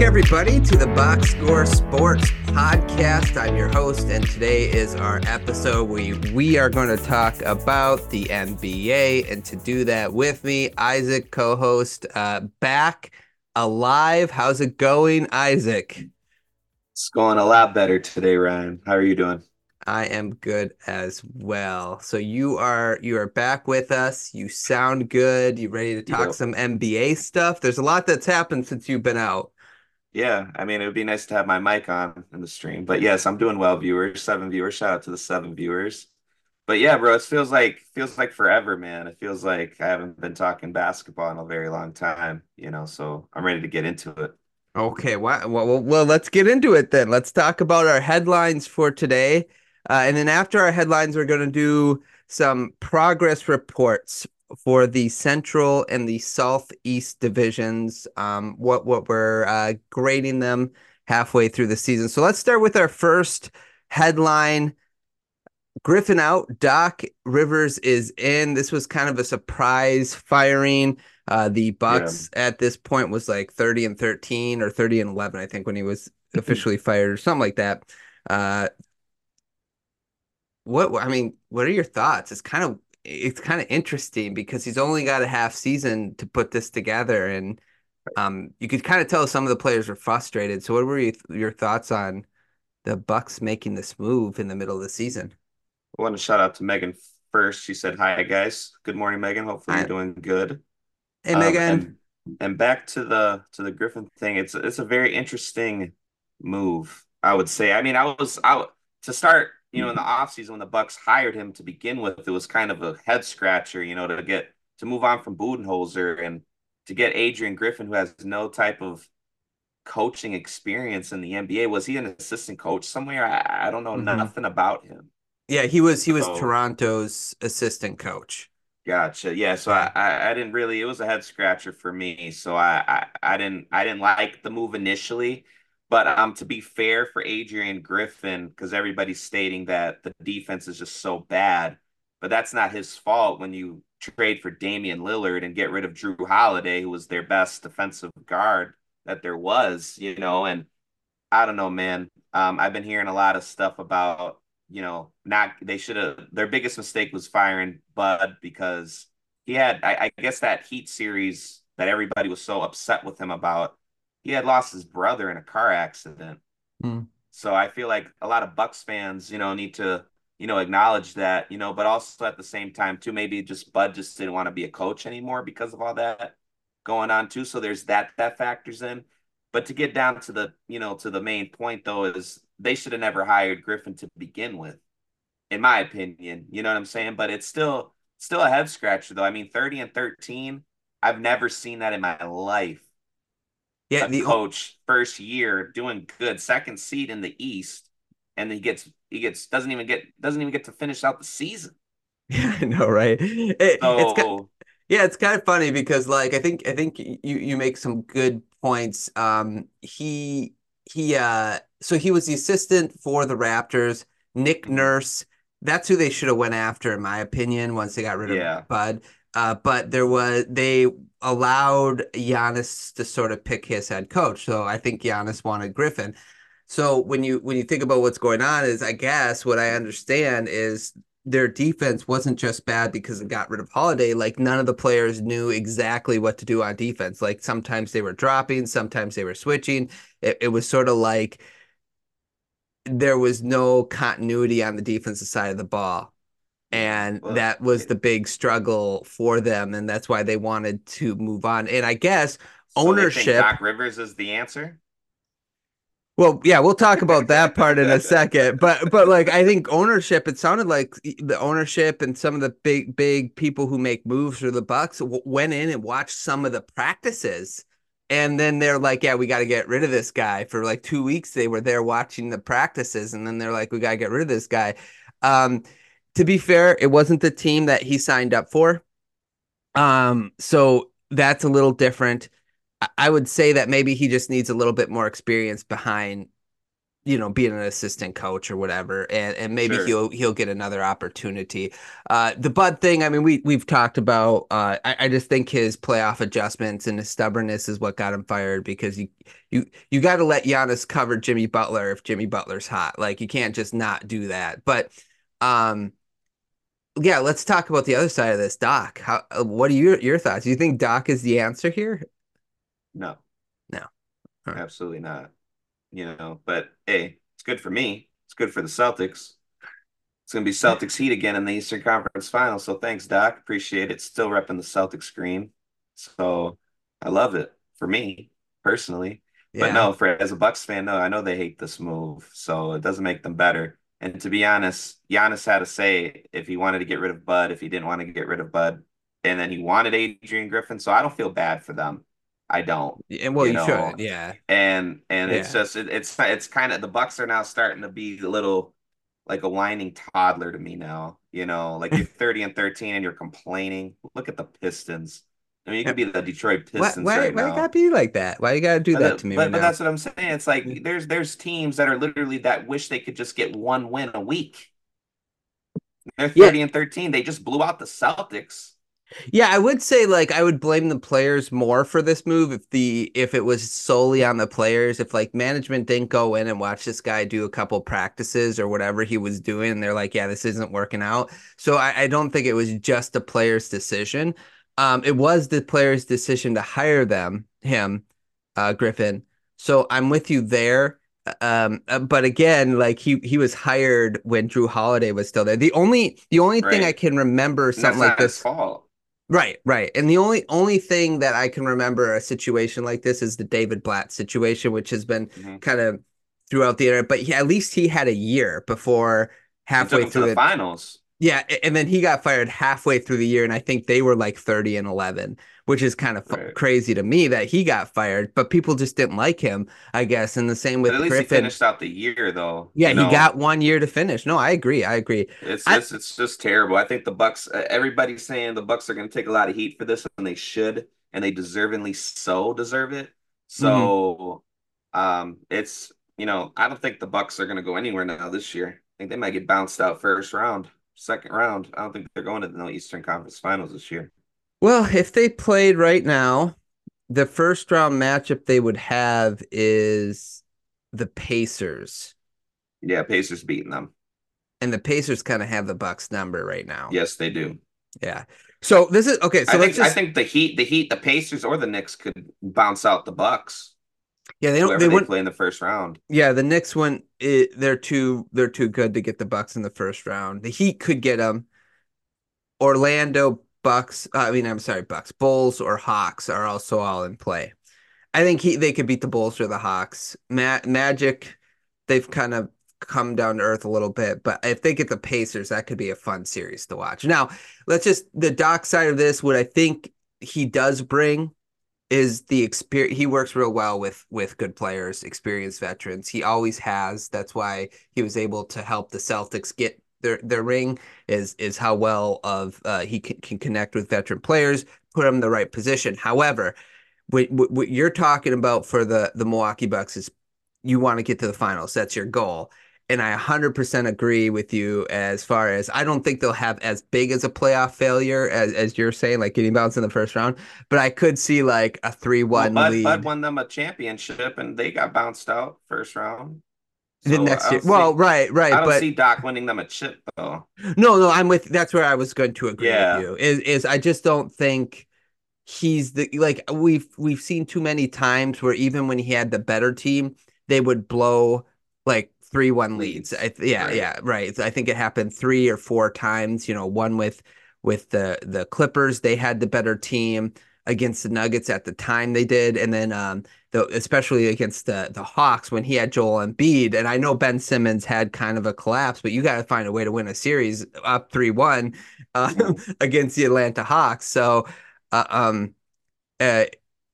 back, everybody, to the Box Score Sports Podcast. I'm your host, and today is our episode. We we are going to talk about the NBA, and to do that with me, Isaac, co-host, uh, back alive. How's it going, Isaac? It's going a lot better today, Ryan. How are you doing? I am good as well. So you are you are back with us. You sound good. You ready to talk yep. some NBA stuff? There's a lot that's happened since you've been out. Yeah, I mean it would be nice to have my mic on in the stream. But yes, I'm doing well, viewers. Seven viewers. Shout out to the seven viewers. But yeah, bro, it feels like feels like forever, man. It feels like I haven't been talking basketball in a very long time, you know. So I'm ready to get into it. Okay, well, well, well, let's get into it then. Let's talk about our headlines for today. Uh, and then after our headlines, we're going to do some progress reports for the Central and the Southeast divisions. Um, what what we're uh, grading them halfway through the season. So let's start with our first headline. Griffin out, Doc Rivers is in. This was kind of a surprise firing. Uh, the Bucks yeah. at this point was like 30 and 13 or 30 and 11, I think, when he was officially fired or something like that. Uh, what I mean, what are your thoughts? It's kind of it's kind of interesting because he's only got a half season to put this together, and um, you could kind of tell some of the players were frustrated. So, what were you, your thoughts on the Bucks making this move in the middle of the season? I want to shout out to Megan first. She said, "Hi guys, good morning, Megan. Hopefully Hi. you're doing good." Hey, um, Megan. And, and back to the to the Griffin thing. It's it's a very interesting move. I would say. I mean, I was out to start you know, in the offseason when the Bucks hired him to begin with, it was kind of a head scratcher, you know, to get to move on from Budenholzer and to get Adrian Griffin, who has no type of coaching experience in the NBA. Was he an assistant coach somewhere? I, I don't know mm-hmm. nothing about him. Yeah, he was he was so, Toronto's assistant coach. Gotcha. Yeah, so I, I, I didn't really it was a head scratcher for me. So I, I I didn't I didn't like the move initially. But um, to be fair for Adrian Griffin, because everybody's stating that the defense is just so bad, but that's not his fault when you trade for Damian Lillard and get rid of Jrue Holiday, who was their best defensive guard that there was, you know. And I don't know, man. Um, I've been hearing a lot of stuff about, you know, not they should have their biggest mistake was firing Bud because he had, I, I guess, that Heat series that everybody was so upset with him about he had lost his brother in a car accident. Mm. So I feel like a lot of Bucks fans, you know, need to, you know, acknowledge that, you know, but also at the same time too, maybe just Bud just didn't want to be a coach anymore because of all that going on too. So there's that that factors in. But to get down to the, you know, to the main point though, is they should have never hired Griffin to begin with, in my opinion. You know what I'm saying? But it's still still a head scratcher though. I mean, 30 and 13, I've never seen that in my life yeah, the coach first year doing good, second seed in the East, and he gets he gets doesn't even get doesn't even get to finish out the season. Yeah, I know, right? It, so, it's kind of, yeah, it's kind of funny because like I think I think you you make some good points. Um, he he uh so he was the assistant for the Raptors. Nick mm-hmm. Nurse, that's who they should have went after, in my opinion. Once they got rid of yeah. Bud, uh, but there was they allowed Giannis to sort of pick his head coach. So I think Giannis wanted Griffin. So when you when you think about what's going on is I guess what I understand is their defense wasn't just bad because it got rid of Holiday. Like none of the players knew exactly what to do on defense. Like sometimes they were dropping, sometimes they were switching. It, it was sort of like there was no continuity on the defensive side of the ball and well, that was the big struggle for them and that's why they wanted to move on. And i guess so ownership doc rivers is the answer? Well yeah we'll talk about that part in a second but but like i think ownership it sounded like the ownership and some of the big big people who make moves for the bucks w- went in and watched some of the practices. And then they're like yeah we got to get rid of this guy. For like two weeks they were there watching the practices and then they're like we got to get rid of this guy. Um to be fair, it wasn't the team that he signed up for. Um, so that's a little different. I would say that maybe he just needs a little bit more experience behind you know, being an assistant coach or whatever, and and maybe sure. he'll he'll get another opportunity. Uh, the Bud thing, I mean, we we've talked about. Uh, I, I just think his playoff adjustments and his stubbornness is what got him fired because you you you got to let Giannis cover Jimmy Butler if Jimmy Butler's hot. Like you can't just not do that. But um, yeah, let's talk about the other side of this, Doc. How uh, what are your your thoughts? Do you think Doc is the answer here? No, no, right. absolutely not you know, but hey, it's good for me. It's good for the Celtics. It's going to be Celtics Heat again in the Eastern Conference Final. So thanks, Doc. Appreciate it. Still repping the Celtics screen. So I love it for me personally. Yeah. But no, for as a Bucks fan, no, I know they hate this move. So it doesn't make them better. And to be honest, Giannis had to say if he wanted to get rid of Bud, if he didn't want to get rid of Bud, and then he wanted Adrian Griffin. So I don't feel bad for them. I don't. And well, you, know? should, yeah. And and yeah. it's just it, it's it's kind of the Bucks are now starting to be a little like a whining toddler to me now. You know, like you're 30 and 13 and you're complaining. Look at the Pistons. I mean, you could be the Detroit Pistons why, why, right why now. you gotta be like that? Why you gotta do but, that to me? But, right but that's what I'm saying. It's like mm-hmm. there's there's teams that are literally that wish they could just get one win a week. They're 30 yeah. and 13. They just blew out the Celtics. Yeah, I would say like I would blame the players more for this move if the if it was solely on the players. If like management didn't go in and watch this guy do a couple practices or whatever he was doing, and they're like, yeah, this isn't working out. So I, I don't think it was just the players' decision. Um, it was the players' decision to hire them, him, uh, Griffin. So I'm with you there. Um, uh, but again, like he he was hired when Jrue Holiday was still there. The only the only right. thing I can remember something like this. fault Right, right. And the only only thing that I can remember a situation like this is the David Blatt situation, which has been mm-hmm. kind of throughout the internet. But he, at least he had a year before halfway through the, the finals. Yeah, and then he got fired halfway through the year, and I think they were like 30 and 11, which is kind of right. crazy to me that he got fired, but people just didn't like him, I guess. And the same with but at least Griffin. He finished out the year though. Yeah, he know? got one year to finish. No, I agree. I agree. It's I, it's, it's just terrible. I think the Bucks. Everybody's saying the Bucks are going to take a lot of heat for this, and they should, and they deservingly so deserve it. So, mm-hmm. um, it's you know I don't think the Bucks are going to go anywhere now this year. I think they might get bounced out first round second round. I don't think they're going to the Eastern Conference Finals this year. Well, if they played right now, the first round matchup they would have is the Pacers. Yeah, Pacers beating them. And the Pacers kind of have the Bucks number right now. Yes, they do. Yeah. So this is okay. So I think, just... I think the Heat, the Heat, the Pacers, or the Knicks could bounce out the Bucks. Yeah, they don't. They, they wouldn't play in the first round. Yeah, the Knicks one. It, they're too. They're too good to get the Bucks in the first round. The Heat could get them. Orlando Bucks. I mean, I'm sorry, Bucks. Bulls or Hawks are also all in play. I think he they could beat the Bulls or the Hawks. Ma- Magic, they've kind of come down to earth a little bit, but if they get the Pacers, that could be a fun series to watch. Now, let's just the dark side of this. What I think he does bring is the experience he works real well with with good players experienced veterans. He always has. That's why he was able to help the celtics get their their ring is is how well of uh, he can, can connect with veteran players put them in the right position. However what, what you're talking about for the the milwaukee bucks is you want to get to the finals. That's your goal and I 100% agree with you as far as I don't think they'll have as big as a playoff failure as, as you're saying, like getting bounced in the first round. But I could see like a 3 1 well, Bud, lead. Bud won them a championship and they got bounced out first round. So the next year. Well, right, right. I don't but, see Doc winning them a chip though. No, no, I'm with that's where I was going to agree yeah. with you. Is is I just don't think he's the like we've we've seen too many times where even when he had the better team, they would blow like three one leads. I, yeah, right. yeah, right. I think it happened three or four times. You know, one with with the the Clippers, they had the better team against the Nuggets at the time they did, and then um, the, especially against the the Hawks when he had Joel Embiid. And I know Ben Simmons had kind of a collapse, but you got to find a way to win a series up three one uh, against the Atlanta Hawks. So, uh, um, uh,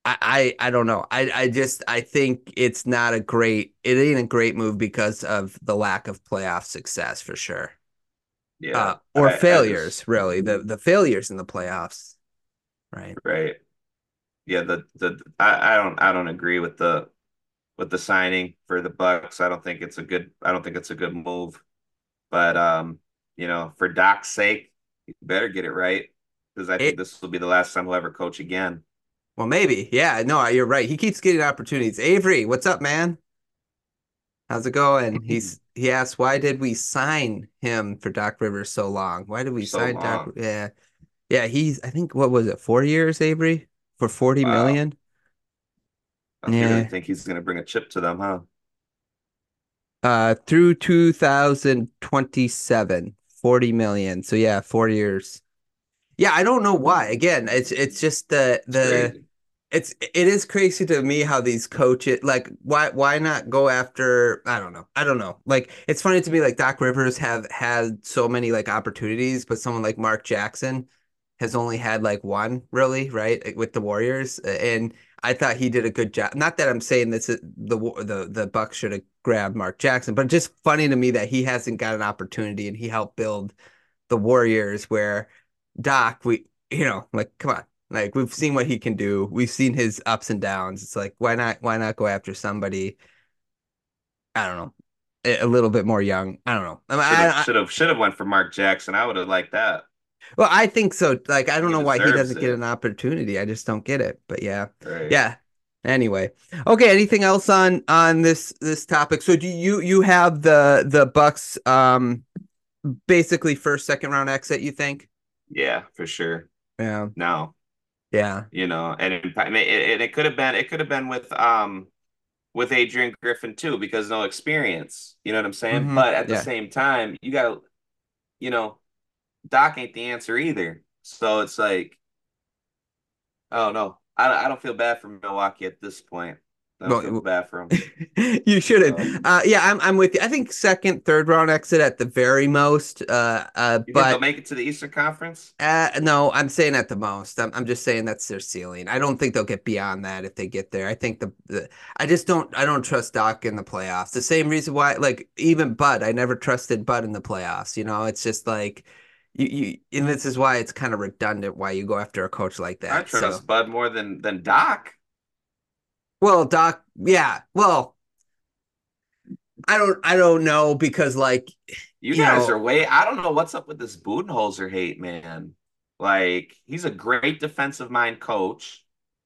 I, I don't know. I, I just I think it's not a great it ain't a great move because of the lack of playoff success for sure. Yeah. Uh, or I, failures, I just, really. The the failures in the playoffs. Right. Right. Yeah, the the I, I don't I don't agree with the with the signing for the Bucks. I don't think it's a good. I don't think it's a good move. But um, you know, for Doc's sake, you better get it right because I think this will be the last time he'll ever coach again. Well, maybe. Yeah. No, you're right. He keeps getting opportunities. Avery, what's up, man? How's it going? He's he asked, why did we sign him for Doc Rivers so long? Why did we so sign long. Doc? Yeah. Yeah, he's I think what was it, four years, Avery? For forty wow. million. I yeah. really think he's gonna bring a chip to them, huh? Uh through 2027, 40 million. So yeah, four years. Yeah, I don't know why. Again, it's it's just the the it's it is crazy to me how these coaches like why why not go after I don't know I don't know. Like it's funny to me like Doc Rivers have had so many like opportunities but someone like Mark Jackson has only had like one really right eh, with the Warriors and I thought he did a good job. Not that I'm saying this is the the the Bucks should have grabbed Mark Jackson but just funny to me that he hasn't got an opportunity and he helped build the Warriors where Doc we you know like come on like we've seen what he can do. We've seen his ups and downs. It's like why not why not go after somebody I don't know, a little bit more young. I don't know. I mean, should have should have went for Mark Jackson. I would have liked that. Well, I think so. Like I don't he know why he doesn't it. get an opportunity. I just don't get it. But yeah. Right. Yeah. Anyway. Okay, anything else on on this this topic? So do you you have the the Bucks um basically first second round exit, you think? Yeah, for sure. Yeah. No. Yeah. You know, and it, it, it could have been it could have been with um with Adrian Griffin too because no experience. You know what I'm saying? Mm-hmm. But at the same time, you got you know, Doc ain't the answer either. So it's like I don't know. I I don't feel bad for Milwaukee at this point. I don't feel bad for him. you shouldn't. Um, uh, yeah, I'm I'm with you. I think second, third round exit at the very most. Uh, uh, but they'll make it to the Eastern Conference. Uh, no, I'm saying at the most. I'm I'm just saying that's their ceiling. I don't think they'll get beyond that if they get there. I think the, the I just don't I don't trust Doc in the playoffs. The same reason why like even Bud, I never trusted Bud in the playoffs. You know, it's just like. You, you and this is why it's kind of redundant why you go after a coach like that. I trust so. Bud more than than Doc. Well, Doc, yeah. Well, I don't I don't know because like you, you guys know, are way I don't know what's up with this Budenholzer hate, man. Like he's a great defensive mind coach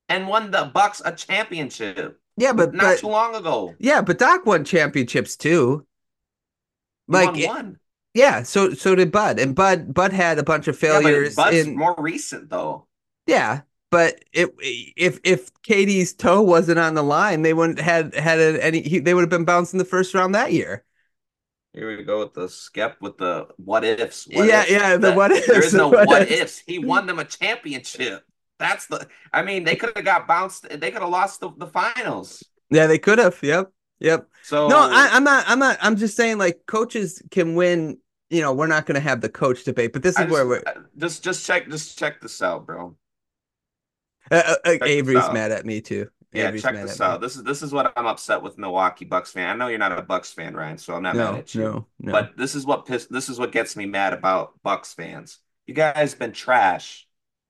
and won the Bucks a championship. Yeah, but not but, too long ago. Yeah, but Doc won championships too. Like he won, Yeah, so so did Bud, and Bud Bud had a bunch of failures. Yeah, Bud's in, more recent though. Yeah, but it, if if KD's toe wasn't on the line, they wouldn't had had any. He, they would have been bounced in the first round that year. Here we go with the skep with the what ifs. What yeah, ifs. yeah, the what ifs. There is no what, what ifs. ifs. He won them a championship. That's the. I mean, they could have got bounced. They could have lost the, the finals. Yeah, they could have. Yep, yep. So no, I, I'm not. I'm not. I'm just saying, like coaches can win. You know, we're not going to have the coach debate, but this is just, where we're uh, just just check just check this out, bro. Uh, uh, uh Avery's mad at me too. Yeah, Avery's check this out. Me. This is this is what I'm upset with Milwaukee Bucks fan. I know you're not a Bucks fan, Ryan, so I'm not no, mad at you. No, no. But this is what piss, this is what gets me mad about Bucks fans. You guys have been trash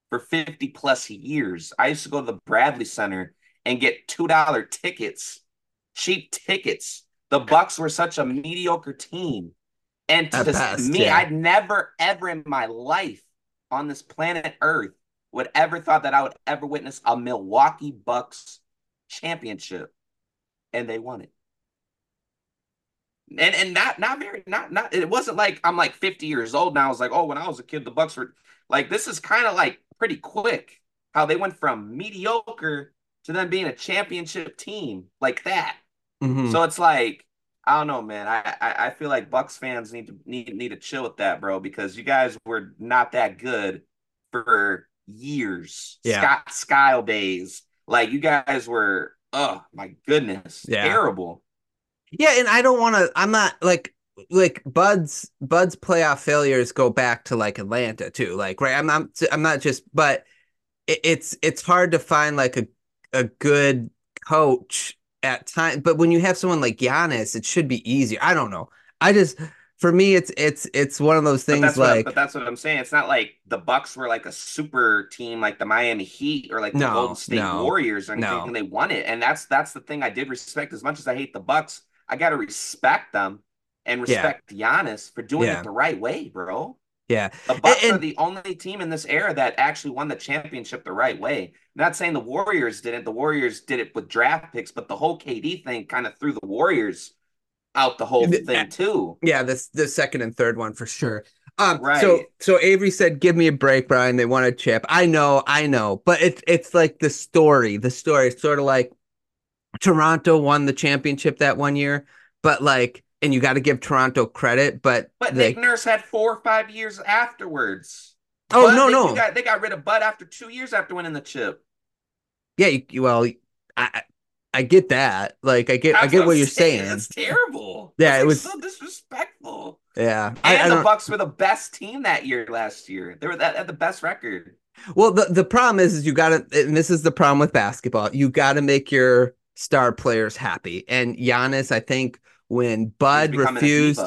for 50 plus years. I used to go to the Bradley Center and get two dollar tickets, cheap tickets. The Bucks were such a mediocre team, and to best, me, yeah. I'd never ever in my life on this planet Earth would ever thought that I would ever witness a Milwaukee Bucks championship, and they won it. And and not not very not not it wasn't like I'm like 50 years old now. I was like, oh, when I was a kid, the Bucks were like this is kind of like pretty quick how they went from mediocre to them being a championship team like that. Mm-hmm. So it's like I don't know, man. I, I, I feel like Bucks fans need to need need to chill with that, bro, because you guys were not that good for years. Yeah. Scott Skiles days. Like you guys were, oh my goodness, yeah. terrible. Yeah, and I don't want to. I'm not like like Bud's Bud's playoff failures go back to like Atlanta too. Like right, I'm not I'm not just, but it, it's it's hard to find like a a good coach at time. But when you have someone like Giannis, it should be easier. I don't know. I just for me, it's it's it's one of those things but like. but that's what I'm saying. It's not like the Bucks were like a super team like the Miami Heat or like the no, Golden State no, Warriors or anything. No. And they won it, and that's that's the thing I did respect. As much as I hate the Bucks, I got to respect them and respect yeah. Giannis for doing yeah. it the right way, bro. Yeah. The Bucks and, and, are the only team in this era that actually won the championship the right way. I'm not saying the Warriors didn't. The Warriors did it with draft picks, but the whole KD thing kind of threw the Warriors out the whole thing too. Yeah, this the second and third one for sure. Um, right. So so Avery said, "Give me a break, Brian. They want a chip." I know, I know, but it's it's like the story. The story. It's sort of like Toronto won the championship that one year, but like and you got to give Toronto credit, but but they, Nick Nurse had four or five years afterwards. Oh Bud, no, they, no, got, they got rid of Bud after two years after winning the chip. Yeah, you, well, I I get that. Like I get That's I get what, what you're saying. It's terrible. Yeah, That's it was so disrespectful. Yeah, and I, I the Bucks were the best team that year last year. They were that at the best record. Well, the the problem is, is you got to, and this is the problem with basketball. You got to make your star players happy. And Giannis, I think when Bud refused.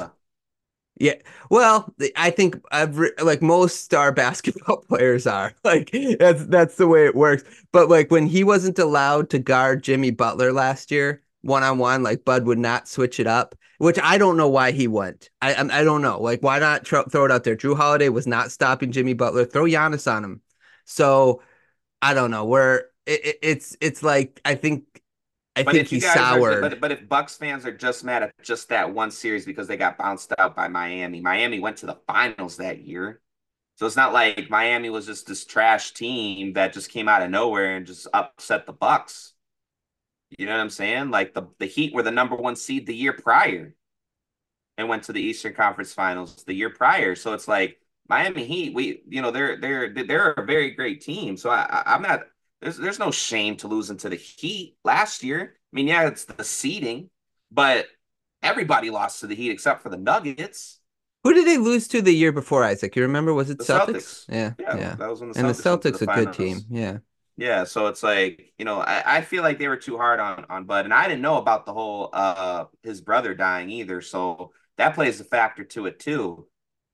Yeah, well, I think every like most star basketball players are like that's that's the way it works. But like when he wasn't allowed to guard Jimmy Butler last year one on one, like Bud would not switch it up, which I don't know why he went. I I don't know. Like why not tr- throw it out there? Jrue Holiday was not stopping Jimmy Butler. Throw Giannis on him. So I don't know. Where it, it's it's like I think I but think he's. Are, but, but if Bucks fans are just mad at just that one series because they got bounced out by Miami, Miami went to the finals that year. So it's not like Miami was just this trash team that just came out of nowhere and just upset the Bucks. You know what I'm saying? Like the, the Heat were the number one seed the year prior and went to the Eastern Conference Finals the year prior. So it's like Miami Heat, we you know they're they're they're a very great team. So I, I'm not there's there's no shame to losing to the Heat last year. I mean, yeah, it's the seeding, but everybody lost to the Heat except for the Nuggets. Who did they lose to the year before, Isaac? You remember? Was it Celtics? Celtics? Yeah, yeah, yeah. That was when the and Celtics the Celtics the a good team. Yeah, yeah. So it's like you know, I, I feel like they were too hard on on Bud, and I didn't know about the whole uh his brother dying either. So that plays a factor to it too.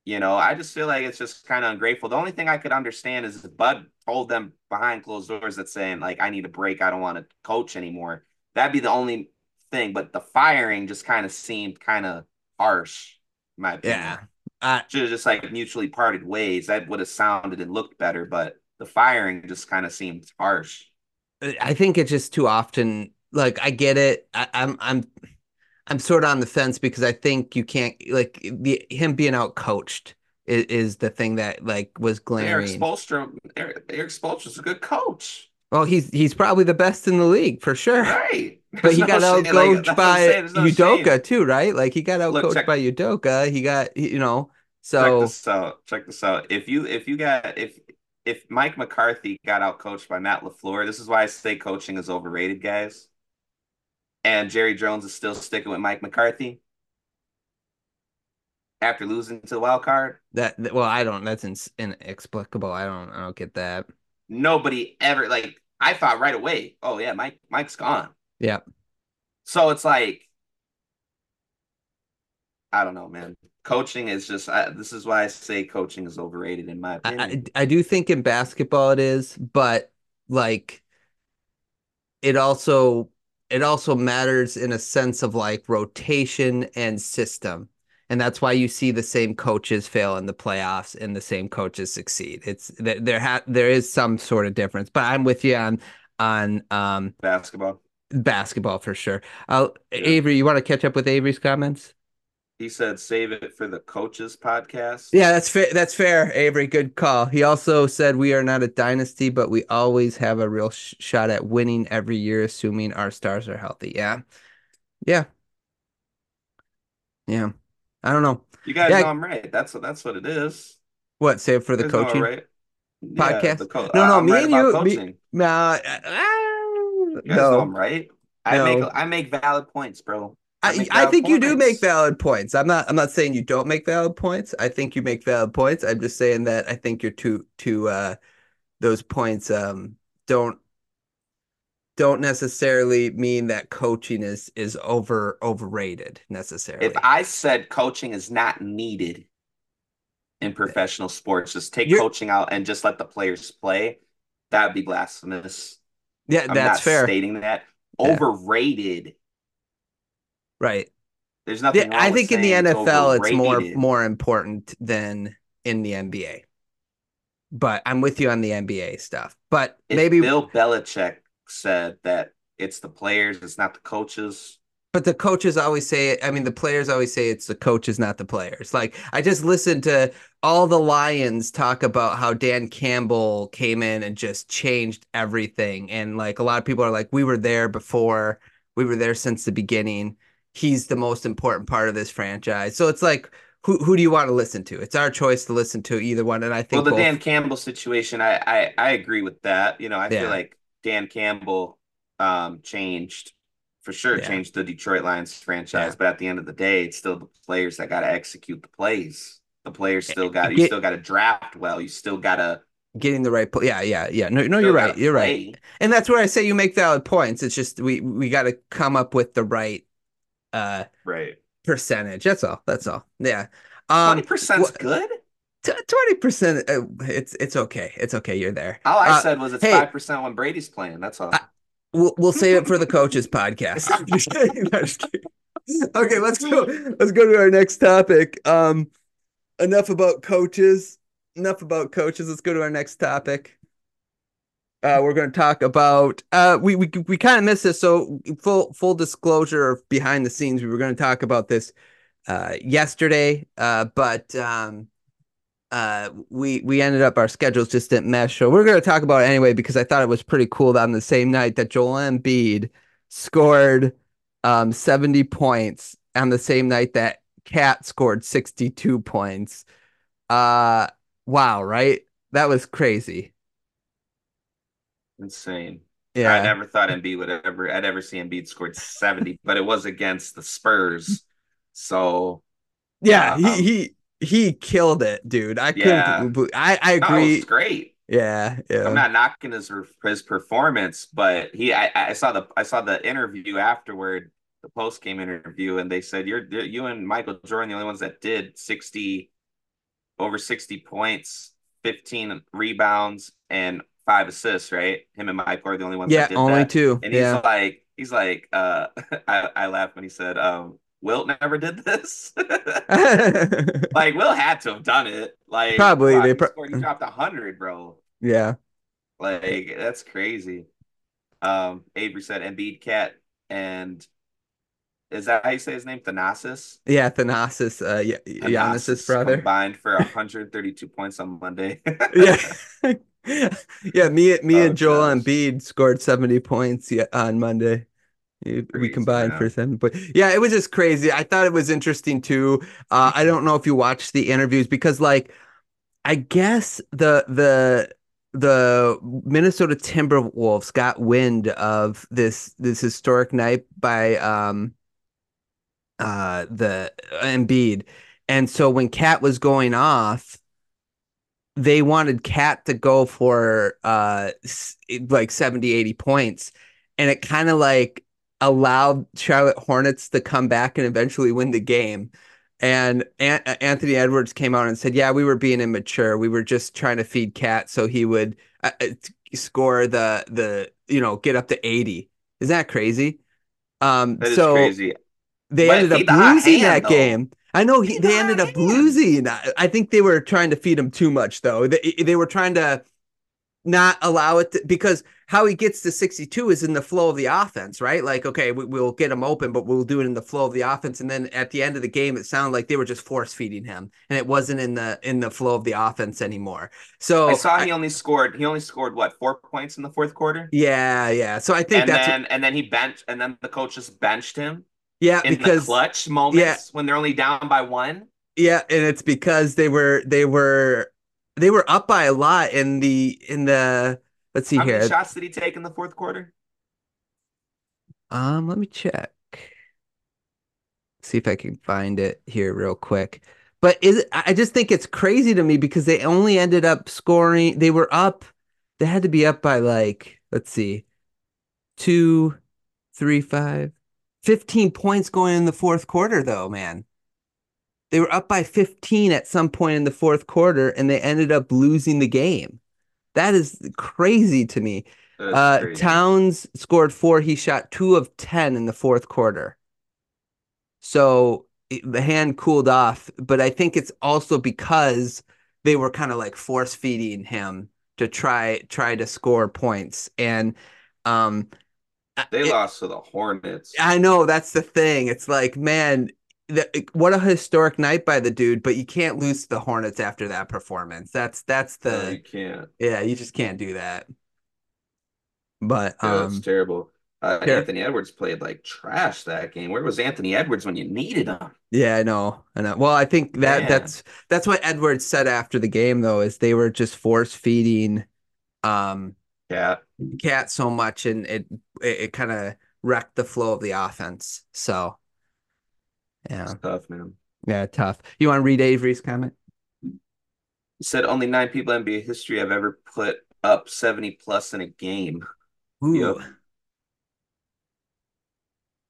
You know, I just feel like it's just kind of ungrateful. The only thing I could understand is Bud told them behind closed doors that saying like I need a break, I don't want to coach anymore. That'd be the only thing. But the firing just kind of seemed kind of harsh, my opinion. Yeah. Uh, Should have just like mutually parted ways. That would have sounded and looked better, but the firing just kind of seemed harsh. I think it's just too often. Like I get it. I, I'm I'm I'm sort of on the fence because I think you can't like the him being out coached is, is the thing that like was glaring. Erik Spoelstra, Erik, Erik Spoelstra's a good coach. Well, he's he's probably the best in the league for sure. Right. But he no got out coached like, by no Udoka shame. too, right? Like he got out coached by Udoka. He got you know. So check this out. Check this out. If you if you got if if Mike McCarthy got out coached by Matt LaFleur, this is why I say coaching is overrated, guys and Jerry Jones is still sticking with Mike McCarthy after losing to the wild card. That well, I don't. That's in, inexplicable. I don't. I don't get that. Nobody ever like. I thought right away. Oh yeah, Mike. Mike's gone. Yeah. So it's like, I don't know, man. Coaching is just. I, this is why I say coaching is overrated in my opinion. I, I do think in basketball it is, but like, it also it also matters in a sense of like rotation and system. And that's why you see the same coaches fail in the playoffs and the same coaches succeed. It's there ha- there is some sort of difference, but I'm with you on on um basketball. Basketball for sure. Uh, yeah. Avery, you want to catch up with Avery's comments? He said save it for the coaches podcast. Yeah, that's fair. That's fair, Avery. Good call. He also said we are not a dynasty, but we always have a real sh- shot at winning every year, assuming our stars are healthy. Yeah, yeah, yeah. I don't know. You guys yeah. know I'm right. That's what that's what it is. What save for the coaching right. podcast? Yeah, co- no, no, I'm me right and you. Me, nah, uh, you guys no. know I'm right. I no. make I make valid points, bro. I, I think points. you do make valid points. I'm not I'm not saying you don't make valid points. I think you make valid points. I'm just saying that I think you're too too uh those points um don't don't necessarily mean that coaching is is over overrated necessarily. If I said coaching is not needed in professional sports, just take You're, coaching out and just let the players play, that would be blasphemous. Yeah, I'm that's fair. Stating that yeah. overrated. Right. There's nothing. I think in the NFL, it's, more more important than in the NBA. But I'm with you on the NBA stuff. But if maybe Bill Belichick said that it's the players, it's not the coaches. But the coaches always say it. I mean, the players always say it's the coaches, not the players. Like I just listened to all the Lions talk about how Dan Campbell came in and just changed everything. And like a lot of people are like, we were there before, we were there since the beginning. He's the most important part of this franchise. So it's like, who who do you want to listen to? It's our choice to listen to either one. And I think well, the both... Dan Campbell situation, I, I I agree with that. You know, I yeah. feel like Dan Campbell um, changed for sure, yeah. changed the Detroit Lions franchise. Yeah. But at the end of the day, it's still the players that got to execute the plays. The players still got you still got to draft well. You still got to getting the right play. Yeah, yeah, yeah. No, no, you're right. You're play. right. And that's where I say you make valid points. It's just we we got to come up with the right uh right percentage. That's all. That's all. Yeah. Um, Twenty percent good. Twenty percent. Uh, it's it's okay. It's okay. You're there. All I uh, said was it's five hey, percent when Brady's playing. That's all. I, we'll we'll save it for the coaches podcast. just kidding. just kidding. Okay, let's go. Let's go to our next topic. Um, enough about coaches. Enough about coaches. Let's go to our next topic. Uh, we're going to talk about uh, we we we kind of missed this. So full full disclosure behind the scenes, we were going to talk about this uh, yesterday, uh, but um, uh, we we ended up our schedules just didn't mesh. So we're going to talk about it anyway because I thought it was pretty cool that on the same night that Joel Embiid scored um, 70 points on the same night that KAT scored 62 points. Uh, wow, right? That was crazy. Insane. Yeah. I never thought Embiid would ever I'd ever see Embiid scored 70, but it was against the Spurs. So yeah, he um, he he killed it, dude. I yeah. couldn't I I agree. No, great. Yeah, yeah. I'm not knocking his his performance, but he I, I saw the I saw the interview afterward, the post game interview, and they said you're you and Michael Jordan the only ones that did 60 over 60 points, 15 rebounds, and five assists, right? Him and Mike are the only ones. Yeah, only that. two. And yeah. he's like, he's like, uh, I, I laughed when he said, um, Wilt never did this. like Will had to have done it. Like probably wow, they pro- he dropped a hundred, bro. Yeah, like that's crazy. Um, Avery said Embiid cat and is that how you say his name? Thanasis? Yeah, Thanasis, uh yeah, Giannis's brother. Combined for 132 points on Monday. yeah. yeah, me me oh, and Joel gosh. Embiid scored 70 points on Monday. We combined for seven but yeah it was just crazy i thought it was interesting too uh, i don't know if you watched the interviews because like i guess the the the minnesota timberwolves got wind of this this historic night by um uh the Embiid and so when Cat was going off they wanted Cat to go for uh like 70 80 points and it kind of like allowed Charlotte Hornets to come back and eventually win the game. And An- Anthony Edwards came out and said, "Yeah, we were being immature. We were just trying to feed Cat so he would uh, uh score the the you know get up to eighty. Is that crazy? Um, that so crazy. they but ended up losing that though. game. I know he, they ended up losing. I think they were trying to feed him too much, though. They they were trying to not allow it to, because how he gets to 62 is in the flow of the offense, right? Like, okay, we, will get him open, but we'll do it in the flow of the offense. And then at the end of the game, it sounded like they were just force feeding him, and it wasn't in the in the flow of the offense anymore. So I saw he I, only scored he only scored what four points in the fourth quarter. Yeah, yeah. So I think and that's then what, and then he benched, and then the coach just benched him. Yeah, in because the clutch moments yeah, when they're only down by one. Yeah, and it's because they were they were they were up by a lot in the in the Let's see How here. How many shots did he take in the fourth quarter? Um, let me check. See if I can find it here real quick. But is I just think it's crazy to me because they only ended up scoring. They were up. They had to be up by like let's see, two, three, five, 15 points going in the fourth quarter, though, man. They were up by 15 at some point in the fourth quarter and they ended up losing the game. That is crazy to me. Uh, crazy. Towns scored four. He shot two of 10 in the fourth quarter. So the hand cooled off, but I think it's also because they were kind of like force feeding him to try try to score points and um they it, lost to the Hornets. I know that's the thing. It's like, man, the, what a historic night by the dude, but you can't lose to the Hornets after that performance. That's that's the no, you can't. Yeah, you just can't do that. But yeah, um, that's terrible. Uh, Anthony Edwards played like trash that game. Where was Anthony Edwards when you needed him? Yeah, I know. I know. Well, I think that Man. that's that's what Edwards said after the game though, is they were just force feeding um Cat Cat so much and it it, it kind of wrecked the flow of the offense. So yeah. It's tough, man. Yeah, tough. You want to read Avery's comment? He said only nine people in NBA history have ever put up 70 plus in a game. Ooh. Yep.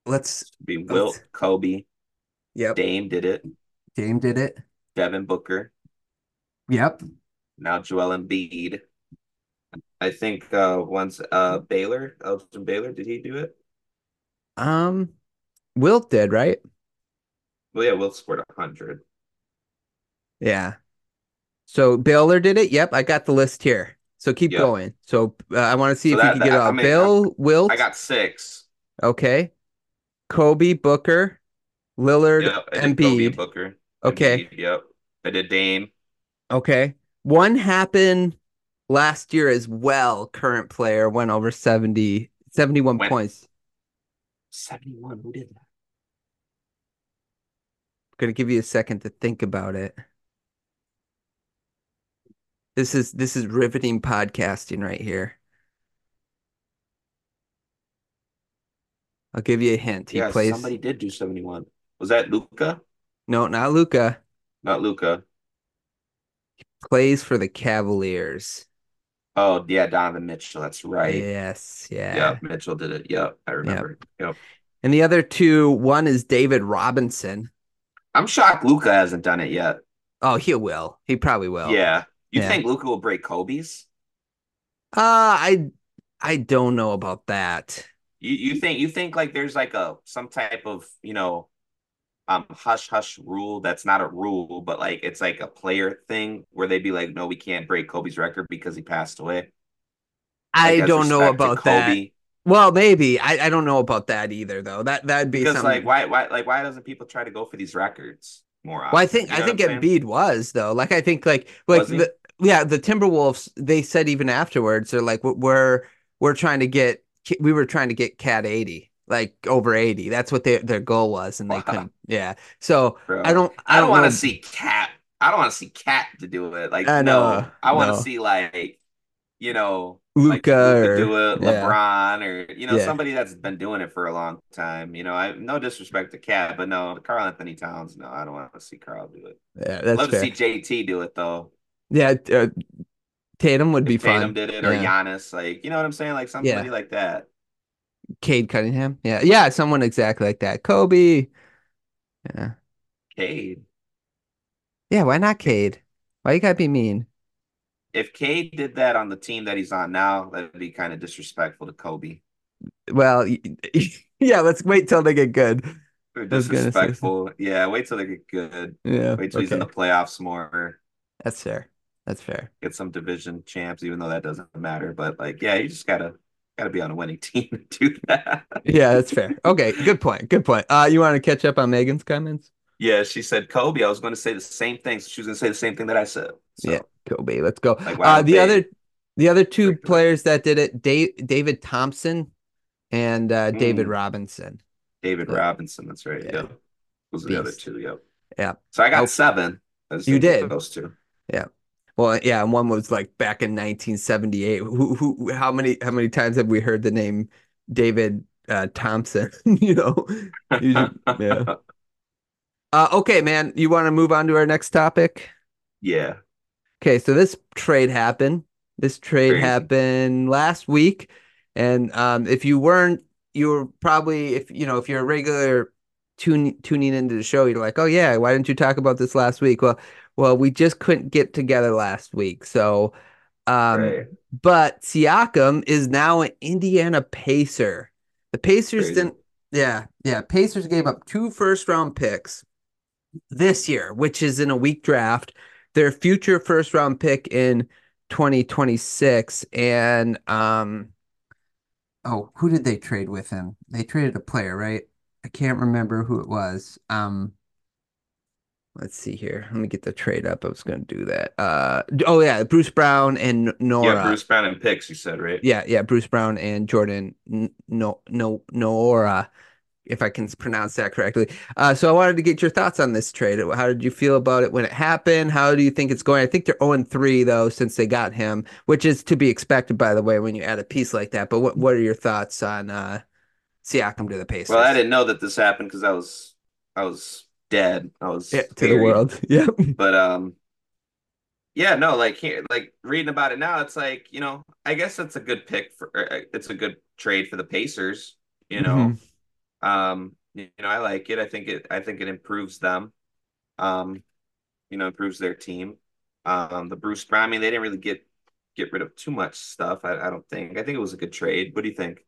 Let's be Wilt, let's... Kobe. Yep. Dame did it. Dame did it. Devin Booker. Yep. Now Joel Embiid. I think uh once uh Baylor, Elgin Baylor, did he do it? Um Wilt did, right? Well, yeah, Wilt scored a hundred. Yeah. So Baylor did it. Yep, I got the list here. So keep yep. going. So uh, I want to see so if that, you can get it all. Bill, Wilt. I got six. Okay. Kobe, Booker, Lillard, yep, Embiid. Booker. Okay. Embiid, yep. I did Dame. Okay. One happened last year as well. Current player went over 70, 71 when? points. 71. Who did that? I'm gonna give you a second to think about it. This is this is riveting podcasting right here. I'll give you a hint. He yeah, plays. Somebody did do 71. Was that Luka? No, not Luka. Not Luka. Plays for the Cavaliers. Oh yeah, Donovan Mitchell. That's right. Yes, yeah. Yep, Mitchell did it. Yep, I remember. Yep. yep. And the other two, one is David Robinson. I'm shocked Luka hasn't done it yet. Oh, he will. He probably will. Yeah. You yeah. think Luka will break Kobe's? Uh, I I don't know about that. You you think you think like there's like a some type of you know um hush hush rule that's not a rule but like it's like a player thing where they'd be like no we can't break Kobe's record because he passed away. I don't know about that. Well, maybe I, I don't know about that either though. That that'd be because something... like why why like why doesn't people try to go for these records more? Often? Well, I think you know I think Embiid was though. Like I think like like the yeah the Timberwolves they said even afterwards they're like we're we're trying to get we were trying to get Cat 80, like over 80. That's what their their goal was, and they wow. couldn't. Yeah. So Bro. I don't. I, don't, don't want to see Cat. I don't want to see Cat to do it. Like I know. No, I want to no. see like you know Luka like or do it, LeBron yeah. or you know yeah. somebody that's been doing it for a long time. You know, I no disrespect to Cat, but no, Karl Anthony Towns. No, I don't want to see Karl do it. Yeah, that's love fair. to see JT do it though. Yeah, uh, Tatum would be if fun. Tatum did it, or yeah. Giannis, like you know what I'm saying, like somebody like that. Cade Cunningham, yeah, yeah, someone exactly like that. Kobe, yeah. Cade. Yeah, why not Cade? Why you gotta be mean? If Cade did that on the team that he's on now, that'd be kind of disrespectful to Kobe. Well, yeah, let's wait till they get good. Disrespectful. Yeah, wait till they get good. Yeah. Wait till okay. he's in the playoffs more. That's fair. That's fair. Get some division champs, even though that doesn't matter. But like, yeah, you just gotta gotta be on a winning team to do that. yeah, that's fair. Okay, good point. Good point. Uh, you want to catch up on Megan's comments? Yeah, she said Kobe. I was going to say the same thing. So she was going to say the same thing that I said. So. Yeah, Kobe. Let's go. Like, uh, the other, the other two players that did it, Dave, David Thompson and uh, mm. David Robinson. David so, Robinson. That's right. Yeah. Yep. Those are the other two. Yep. Yeah. So I got okay. seven. You did those two. Yeah. Well, yeah, and one was like back in 1978. Who, who, how many, how many times have we heard the name David uh, Thompson? you know, yeah. Uh, okay, man, you want to move on to our next topic? Yeah. Okay, so this trade happened. This trade Crazy. happened last week, And um, if you weren't, you were probably if you know if you're a regular tune, tuning into the show, you're like, oh yeah, why didn't you talk about this last week? Well, well, we just couldn't get together last week, so. Um, right. But Siakam is now an Indiana Pacer. The Pacers Crazy. didn't. Yeah, yeah. Pacers gave up two first round picks this year, which is in a weak draft. Their future first round pick in 2026, and um, oh, who did they trade with him? They traded a player, right? I can't remember who it was. Um, let's see here. Let me get the trade up. I was going to do that. Uh, oh yeah, Bruce Brown and Nwora. Yeah, Bruce Brown and picks. You said right? Yeah, yeah. Bruce Brown and Jordan no no Nwora, if I can pronounce that correctly. Uh, so I wanted to get your thoughts on this trade. How did you feel about it when it happened? How do you think it's going? I think they're 0 3 though since they got him, which is to be expected by the way when you add a piece like that. But what what are your thoughts on uh, Siakam to the Pacers? Well, I didn't know that this happened because I was I was dead. I was yeah, to the world. Yeah. But um yeah, no, like here like reading about it now, it's like, you know, I guess that's a good pick for uh, it's a good trade for the Pacers, you know. Mm-hmm. Um you know, I like it. I think it I think it improves them. Um you know, improves their team. Um the Bruce Brown, I mean, they didn't really get get rid of too much stuff. I, I don't think. I think it was a good trade. What do you think?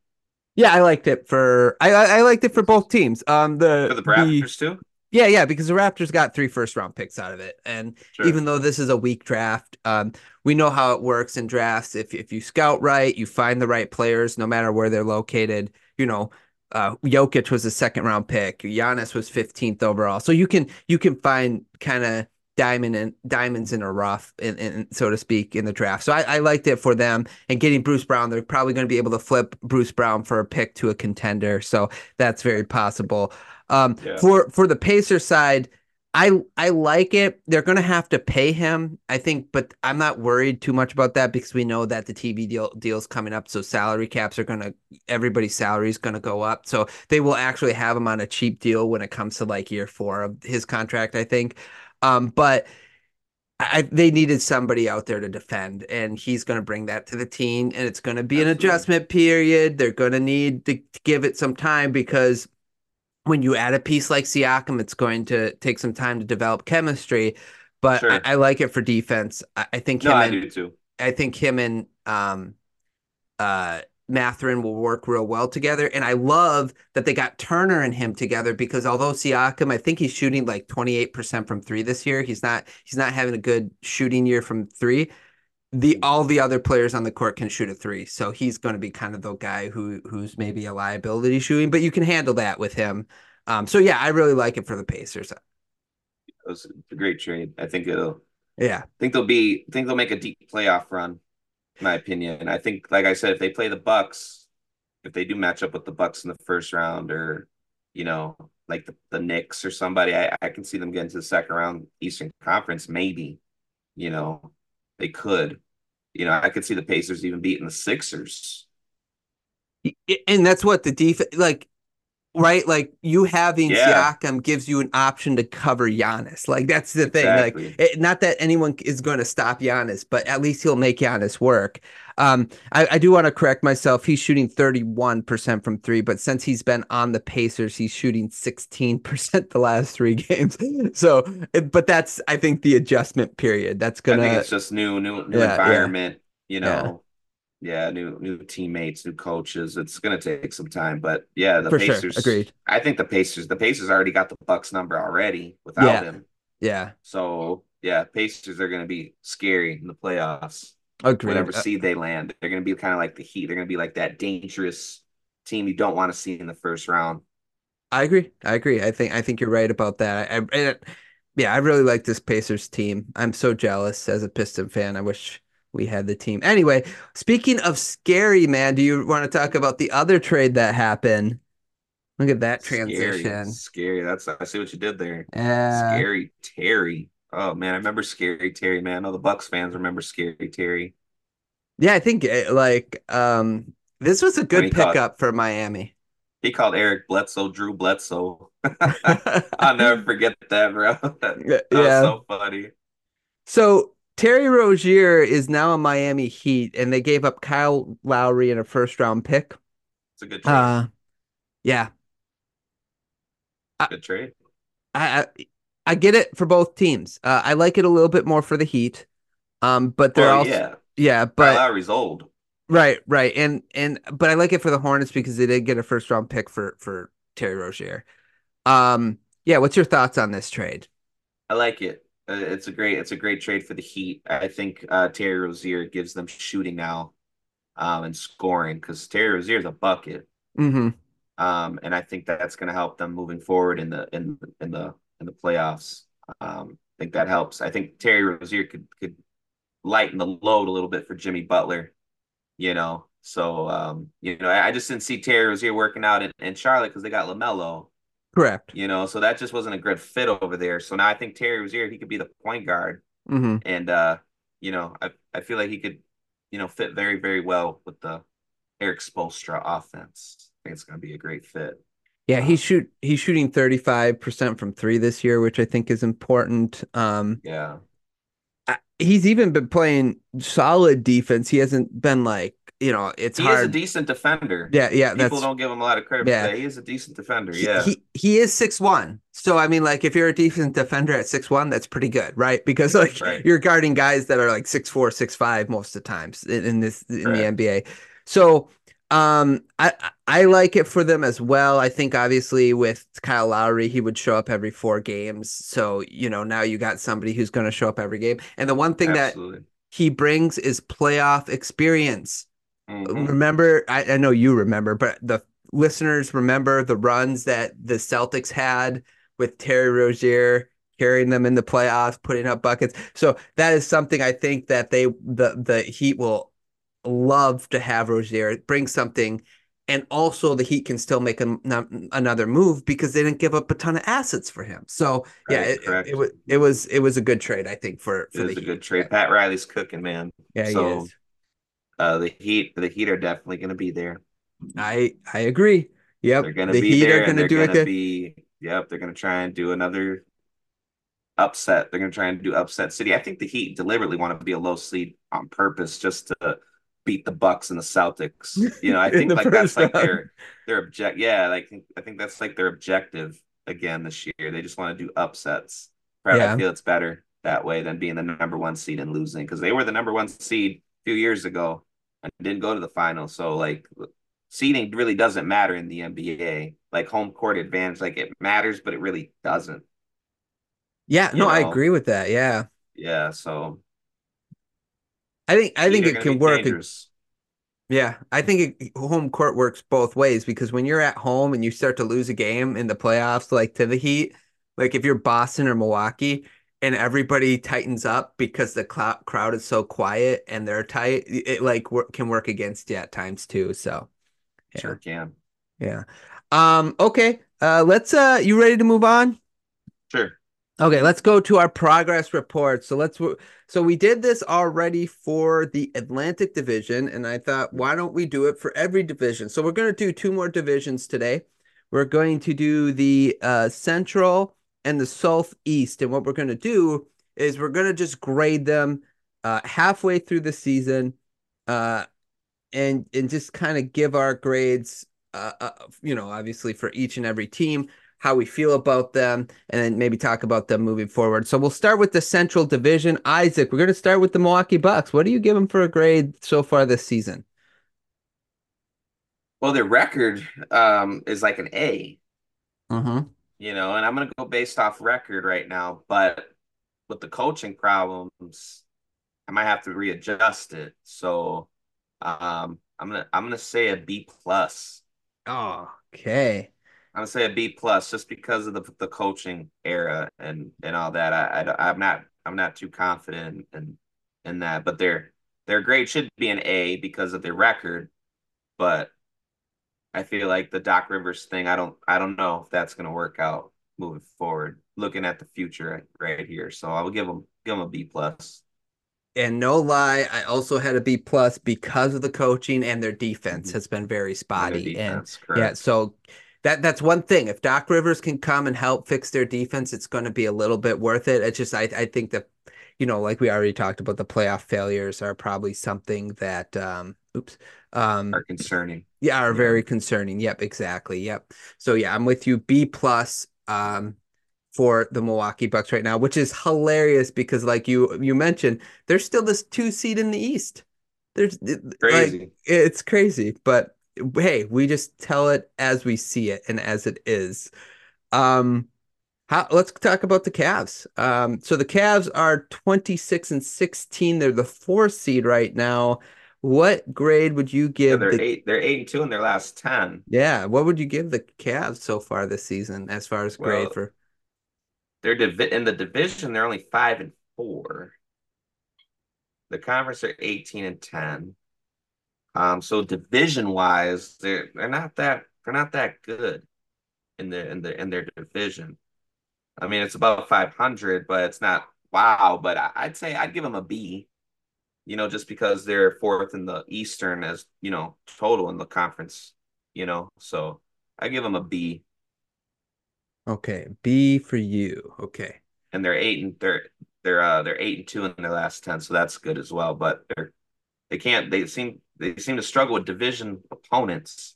Yeah, I liked it for I I liked it for both teams. Um the for the Raptors the, too. Yeah, yeah, because the Raptors got three first round picks out of it. And sure. even though this is a weak draft, um, we know how it works in drafts. If if you scout right, you find the right players, no matter where they're located. You know, uh, Jokic was a second round pick. Giannis was 15th overall. So you can you can find kind of diamond and diamonds in a rough, in, in, so to speak, in the draft. So I, I liked it for them. And getting Bruce Brown, they're probably going to be able to flip Bruce Brown for a pick to a contender. So that's very possible. Um, yeah. For for the Pacer side, I I like it. They're going to have to pay him, I think, but I'm not worried too much about that because we know that the TV deal deal's coming up, so salary caps are going to everybody's salary is going to go up. So they will actually have him on a cheap deal when it comes to like year four of his contract, I think. Um, but I, they needed somebody out there to defend, and he's going to bring that to the team, and it's going to be Absolutely. an adjustment period. They're going to need to give it some time because when you add a piece like Siakam, it's going to take some time to develop chemistry. But sure. I, I, like it for defense. I, I think him no, and, I do too. I think him and um, uh, Mathurin will work real well together. And I love that they got Turner and him together because although Siakam, I think he's shooting like 28% from three this year. He's not he's not having a good shooting year from three the all the other players on the court can shoot a three, so he's going to be kind of the guy who who's maybe a liability shooting, but you can handle that with him. Um, so yeah, I really like it for the Pacers. It was a great trade. I think it'll. Yeah, I think they'll be. I think they'll make a deep playoff run. In my opinion, I think, like I said, if they play the Bucks, if they do match up with the Bucks in the first round, or you know, like the, the Knicks or somebody, I, I can see them getting to the second round Eastern Conference, maybe. You know, they could. You know, I could see the Pacers even beating the Sixers. And that's what the defense like right? Like you having yeah. Siakam gives you an option to cover Giannis. Like that's the thing. Exactly. Like it, not that anyone is going to stop Giannis, but at least he'll make Giannis work. Um, I, I do want to correct myself. He's shooting 31% from three, but since he's been on the Pacers, he's shooting 16% the last three games. So, but that's I think the adjustment period. That's gonna. I think it's just new, new, new yeah, environment. Yeah. You know yeah, new new teammates, new coaches. It's gonna take some time, but yeah, the For Pacers. Sure. Agreed. I think the Pacers, the Pacers already got the Bucks number already without yeah. him. Yeah. So yeah, Pacers are gonna be scary in the playoffs. Agreed. Whatever uh, seed they land, they're gonna be kind of like the Heat. They're gonna be like that dangerous team you don't want to see in the first round. I agree. I agree. I think I think you're right about that. I, I yeah, I really like this Pacers team. I'm so jealous as a Piston fan. I wish we had the team. Anyway, speaking of scary, man, do you want to talk about the other trade that happened? Look at that transition. Scary. scary. That's I see what you did there. Yeah. Scary Terry. Oh man, I remember Scary Terry, man. All the Bucks fans remember Scary Terry. Yeah, I think eh, like um this was a good pickup called, for Miami. He called Eric Bledsoe Drew Bledsoe. I'll never forget that, bro. that, that yeah. so funny. So Terry Rozier is now a Miami Heat, and they gave up Kyle Lowry and a first round pick. It's a good trade. Uh, yeah. Good trade. I, I, I get it for both teams. Uh, I like it a little bit more for the Heat. Um, but they're well, also yeah, yeah, but Lowry's old. Right, right, and and but I like it for the Hornets because they did get a first round pick for for Terry Rozier. Um, yeah, what's your thoughts on this trade? I like it. Uh, it's a great it's a great trade for the Heat. I think uh, Terry Rozier gives them shooting now, um, and scoring because Terry Rozier is a bucket. Mm-hmm. Um, and I think that's going to help them moving forward in the in in the in the playoffs. Um, I think that helps. I think Terry Rozier could could lighten the load a little bit for Jimmy Butler. You know, so um, you know, I, I just didn't see Terry Rozier working out in, in Charlotte because they got LaMelo. Correct. You know, so that just wasn't a good fit over there. So now I think Terry Rozier, he could be the point guard. Mm-hmm. And uh, you know, I, I feel like he could, you know, fit very, very well with the Erik Spoelstra offense. I think it's gonna be a great fit. Yeah, he's shoot he's shooting 35% from three this year, which I think is important. Um yeah. He's even been playing solid defense. He hasn't been like you know, it's he hard. is a decent defender. Yeah, yeah. People don't give him a lot of credit yeah. He is a decent defender. Yeah. He, he is six one. So I mean, like if you're a decent defender at six one, that's pretty good, right? Because like right. you're guarding guys that are like six four, six five most of the times in, in this in right. the NBA. So um I I like it for them as well. I think obviously with Kyle Lowry, he would show up every four games. So, you know, now you got somebody who's going to show up every game. And the one thing Absolutely. that he brings is playoff experience. Mm-hmm. Remember, I, I know you remember, but the listeners remember the runs that the Celtics had with Terry Rozier carrying them in the playoffs, putting up buckets. So that is something I think that they the the Heat will love to have Rozier bring something, and also the Heat can still make an, another move because they didn't give up a ton of assets for him. So yeah, it, it, it, was it was it was a good trade I think for for it was a good trade. Pat Riley's cooking, man. Yeah, so, he is uh, the Heat, the Heat are definitely going to be there. I I agree. Yep, they're going to the be Heat there. Are going to do it. Be yep, they're going to try and do another upset. They're going to try and do upset City. I think the Heat deliberately want to be a low seed on purpose just to beat the Bucks and the Celtics. You know, I think like that's round. like their their object. Yeah, like I think that's like their objective again this year. They just want to do upsets. Probably yeah. I feel it's better that way than being the number one seed and losing because they were the number one seed a few years ago and didn't go to the final. So like seeding really doesn't matter in the NBA. Like home court advantage, like it matters, but it really doesn't. Yeah, you no, know? I agree with that. Yeah. Yeah. So I think I think it can work. Yeah, I think it, home court works both ways because when you're at home and you start to lose a game in the playoffs, like to the Heat, like if you're Boston or Milwaukee, and everybody tightens up because the cl- crowd is so quiet and they're tight, it like can work against you at times too. So, yeah. sure can. Yeah. Um. Okay. Uh. Let's. Uh. You ready to move on? Sure. Okay. Let's go to our progress report. So let's. So we did this already for the Atlantic Division, and I thought, why don't we do it for every division? So we're going to do two more divisions today. We're going to do the uh, Central and the Southeast. And what we're going to do is we're going to just grade them uh, halfway through the season uh, and, and just kind of give our grades, uh, uh, you know, obviously for each and every team, how we feel about them, and then maybe talk about them moving forward. So we'll start with the Central Division. Isaac, we're going to start with the Milwaukee Bucks. What do you give them for a grade so far this season? Well, their record um, is like an A. Mm-hmm you know, and I'm going to go based off record right now, but with the coaching problems, I might have to readjust it. So, um, I'm gonna I'm gonna say a B plus. Oh, okay. I'm gonna say a B plus just because of the the coaching era and and all that. I, I I'm not I'm not too confident in in that, but their their grade should be an A because of their record, but I feel like the Doc Rivers thing, I don't I don't know if that's going to work out moving forward. Looking at the future right here, so I will give them give them a B plus. And no lie, I also had a B plus because of the coaching and their defense mm-hmm. has been very spotty. Defense, and yeah, so that that's one thing. If Doc Rivers can come and help fix their defense, it's going to be a little bit worth it. It's just I I think that you know, like we already talked about, the playoff failures are probably something that, um, oops, um, are concerning. Yeah, are very concerning. Yep, exactly. Yep. So yeah, I'm with you. B plus um for the Milwaukee Bucks right now, which is hilarious because like you you mentioned, there's still this two seed in the East. There's crazy. Like, it's crazy, but hey, we just tell it as we see it and as it is. Um how, let's talk about the Cavs. Um, so the Cavs are 26 and 16. They're the fourth seed right now. What grade would you give? Yeah, they're the, eight. They're eight and two in their last ten. Yeah, what would you give the Cavs so far this season as far as grade well, for? They're divi- in the division. They're only five and four. The conference are eighteen and ten. Um, so division wise, they're they're not that they're not that good in the in the in their division. I mean, it's about five hundred, but it's not wow. But I, I'd say I'd give them a B you know, just because they're fourth in the Eastern as, you know, total in the conference, you know. So I give them a B. Okay, B for you. Okay. And they're eight and they're they're uh they're eight and two in their last ten, so that's good as well. But they're they can't they seem they seem to struggle with division opponents.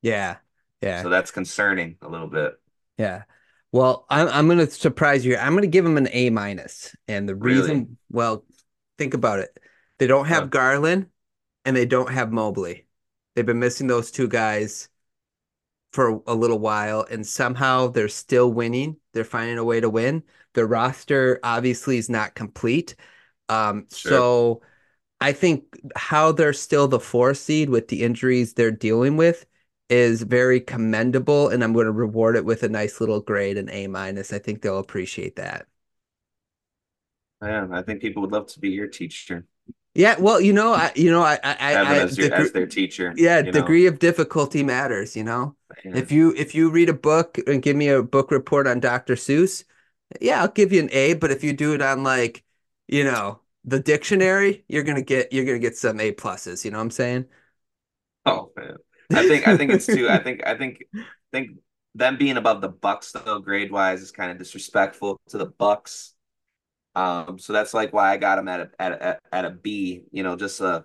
Yeah. Yeah. So that's concerning a little bit. Yeah. Well, I'm I'm gonna surprise you. I'm gonna give them an A minus, and the reason, really? well, think about it. They don't have Garland and they don't have Mobley. They've been missing those two guys for a little while, and somehow they're still winning. They're finding a way to win. The roster obviously is not complete. Um, sure. So I think how they're still the four seed with the injuries they're dealing with is very commendable, and I'm going to reward it with a nice little grade, an A minus. I think they'll appreciate that. Yeah, I think people would love to be your teacher. Yeah, well, you know, I, you know, I, I, I as, your, as their teacher. Yeah, degree know. of difficulty matters. You know, yeah. if you if you read a book and give me a book report on Dr. Seuss, yeah, I'll give you an A. But if you do it on like, you know, the dictionary, you're gonna get you're gonna get some A pluses. You know what I'm saying? Oh man, I think I think it's too. I think I think I think them being above the Bucks though, grade wise, is kind of disrespectful to the Bucks. Um, so that's like why I got him at a at a, at a B. You know, just a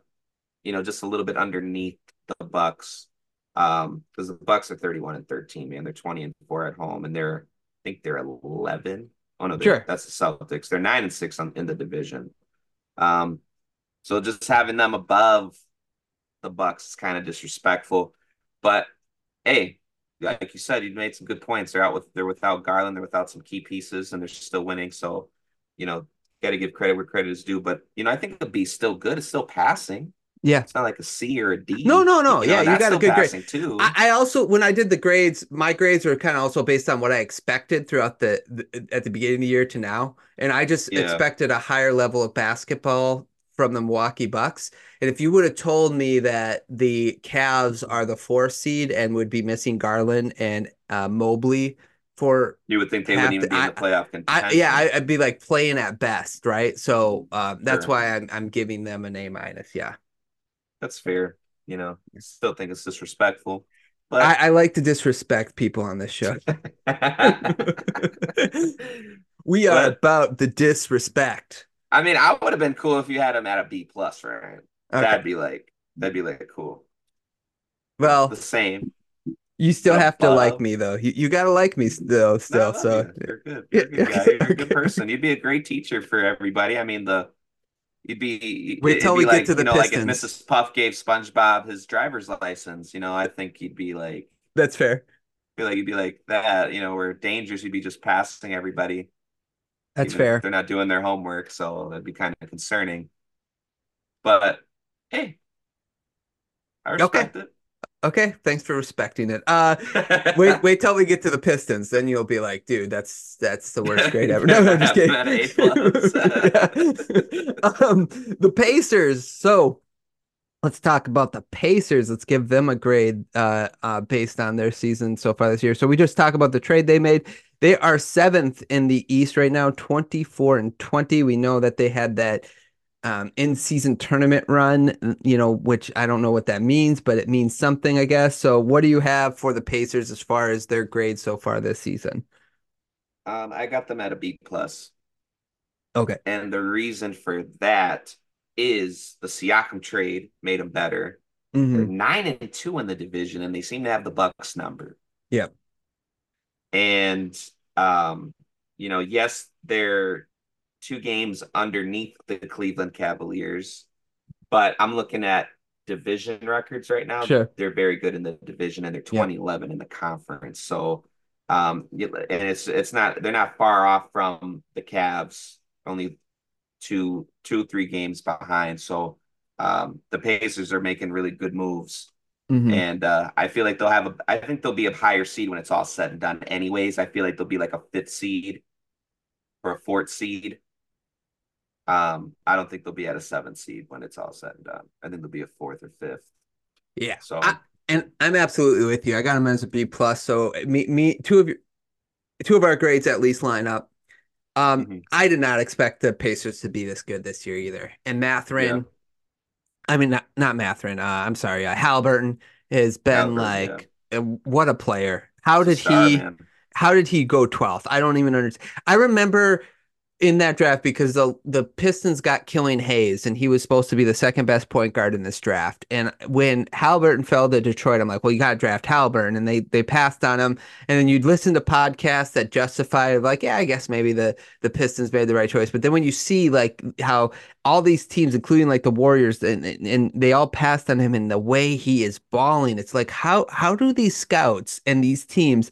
you know just a little bit underneath the Bucks. Um, because the Bucks are thirty one and thirteen, man. They're twenty and four at home, and they're I think they're eleven. Oh no, sure. that's the Celtics. They're nine and six on, in the division. Um, so just having them above the Bucks is kind of disrespectful. But hey, like you said, you made some good points. They're out with they're without Garland, they're without some key pieces, and they're still winning. So you know, got to give credit where credit is due. But you know, I think the B still good. It's still passing. Yeah, it's not like a C or a D. No, no, no. You know, yeah, you got a good grade too. I, I, also, when I did the grades, my grades were kind of also based on what I expected throughout the, the at the beginning of the year to now, and I just yeah. expected a higher level of basketball from the Milwaukee Bucks. And if you would have told me that the Cavs are the fourth seed and would be missing Garland and uh, Mobley for you would think they wouldn't even to, be in the playoff contention. I, yeah, I, would be like playing at best, right? So uh, that's sure. why I'm I'm giving them an A minus. Yeah, that's fair. You know, I still think it's disrespectful. But I, I like to disrespect people on this show. we are but, about the disrespect. I mean, I would have been cool if you had him at a B plus, right? Okay. That'd be like that'd be like cool. Well, the same. You still have to like uh, me though. You, you gotta like me still, still. So you. are good. You're a good guy. You're a good person. You'd be a great teacher for everybody. I mean, the you'd be. Wait till we like, get to the you know, Pistons. Like if Mrs. Puff gave SpongeBob his driver's license, you know, I think he'd be like. That's fair. Feel like you'd be like that. You know, where dangerous, you'd be just passing everybody. That's fair. They're not doing their homework, so that'd be kind of concerning. But hey, I respect okay. it. Okay, thanks for respecting it. Uh, wait, wait till we get to the Pistons, then you'll be like, dude, that's that's the worst grade ever. No, no, I'm just kidding. um, the Pacers. So let's talk about the Pacers. Let's give them a grade uh, uh, based on their season so far this year. So we just talk about the trade they made. They are seventh in the East right now, 24 and 20. We know that they had that um, in season tournament run, you know, which I don't know what that means, but it means something, I guess. So, what do you have for the Pacers as far as their grade so far this season? Um, I got them at a B plus. Okay. And the reason for that is the Siakam trade made them better. Mm-hmm. They're nine and two in the division, and they seem to have the Bucks number. Yep. And um, you know, yes, they're two games underneath the Cleveland Cavaliers, but I'm looking at division records right now. Sure. They're very good in the division and they're 2011 yep. in the conference. So um and it's it's not they're not far off from the Cavs, only two two three games behind. So um the Pacers are making really good moves. Mm-hmm. And uh, I feel like they'll have a I think they'll be a higher seed when it's all said and done anyways. I feel like they'll be like a fifth seed or a fourth seed. Um, I don't think they'll be at a seventh seed when it's all said and done. I think they'll be a fourth or fifth. Yeah. So I, and I'm absolutely with you. I got them as a B plus. So me, me, two of your, two of our grades at least line up. Um, mm-hmm. I did not expect the Pacers to be this good this year either. And Mathurin, yeah. I mean, not not Mathurin. Uh, I'm sorry, uh, Halliburton has been Halliburton, like, yeah. what a player. How did star, he? Man. How did he go 12th? I don't even understand. I remember in that draft because the the Pistons got Killian Hayes and he was supposed to be the second best point guard in this draft. And when Halliburton fell to Detroit, I'm like, well, you got to draft Halliburton, and they they passed on him. And then you'd listen to podcasts that justify like, yeah, I guess maybe the the Pistons made the right choice. But then when you see like how all these teams, including like the Warriors, and and they all passed on him, and the way he is balling, it's like how how do these scouts and these teams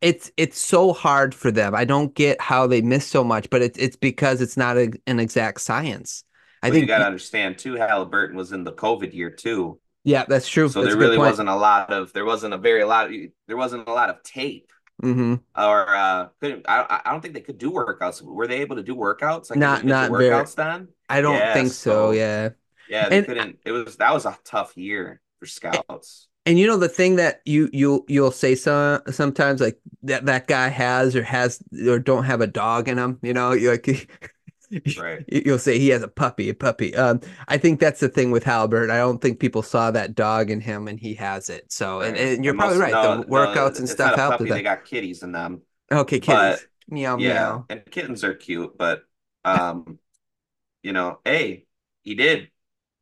it's it's so hard for them. I don't get how they miss so much, but it's it's because it's not a, an exact science. I well, think you got to understand too. Halliburton was in the COVID year too. Yeah, that's true. So that's there really wasn't a lot of there wasn't a very lot of, there wasn't a lot of tape. Mm-hmm. Or uh, couldn't I? I don't think they could do workouts. Were they able to do workouts? Like not not workouts very, done. I don't yeah, think so, so. Yeah. Yeah, they and, couldn't. It was that was a tough year for scouts. And you know the thing that you you you'll say some sometimes like that that guy has or has or don't have a dog in him. You know, you like right. you'll say he has a puppy, a puppy. Um, I think that's the thing with Halbert. I don't think people saw that dog in him, and he has it. So, right. and, and, you're and probably right. No, the workouts no, and stuff help. They got kitties in them. Okay, kitties. But, meow yeah, meow. And kittens are cute, but um, you know, hey, he did.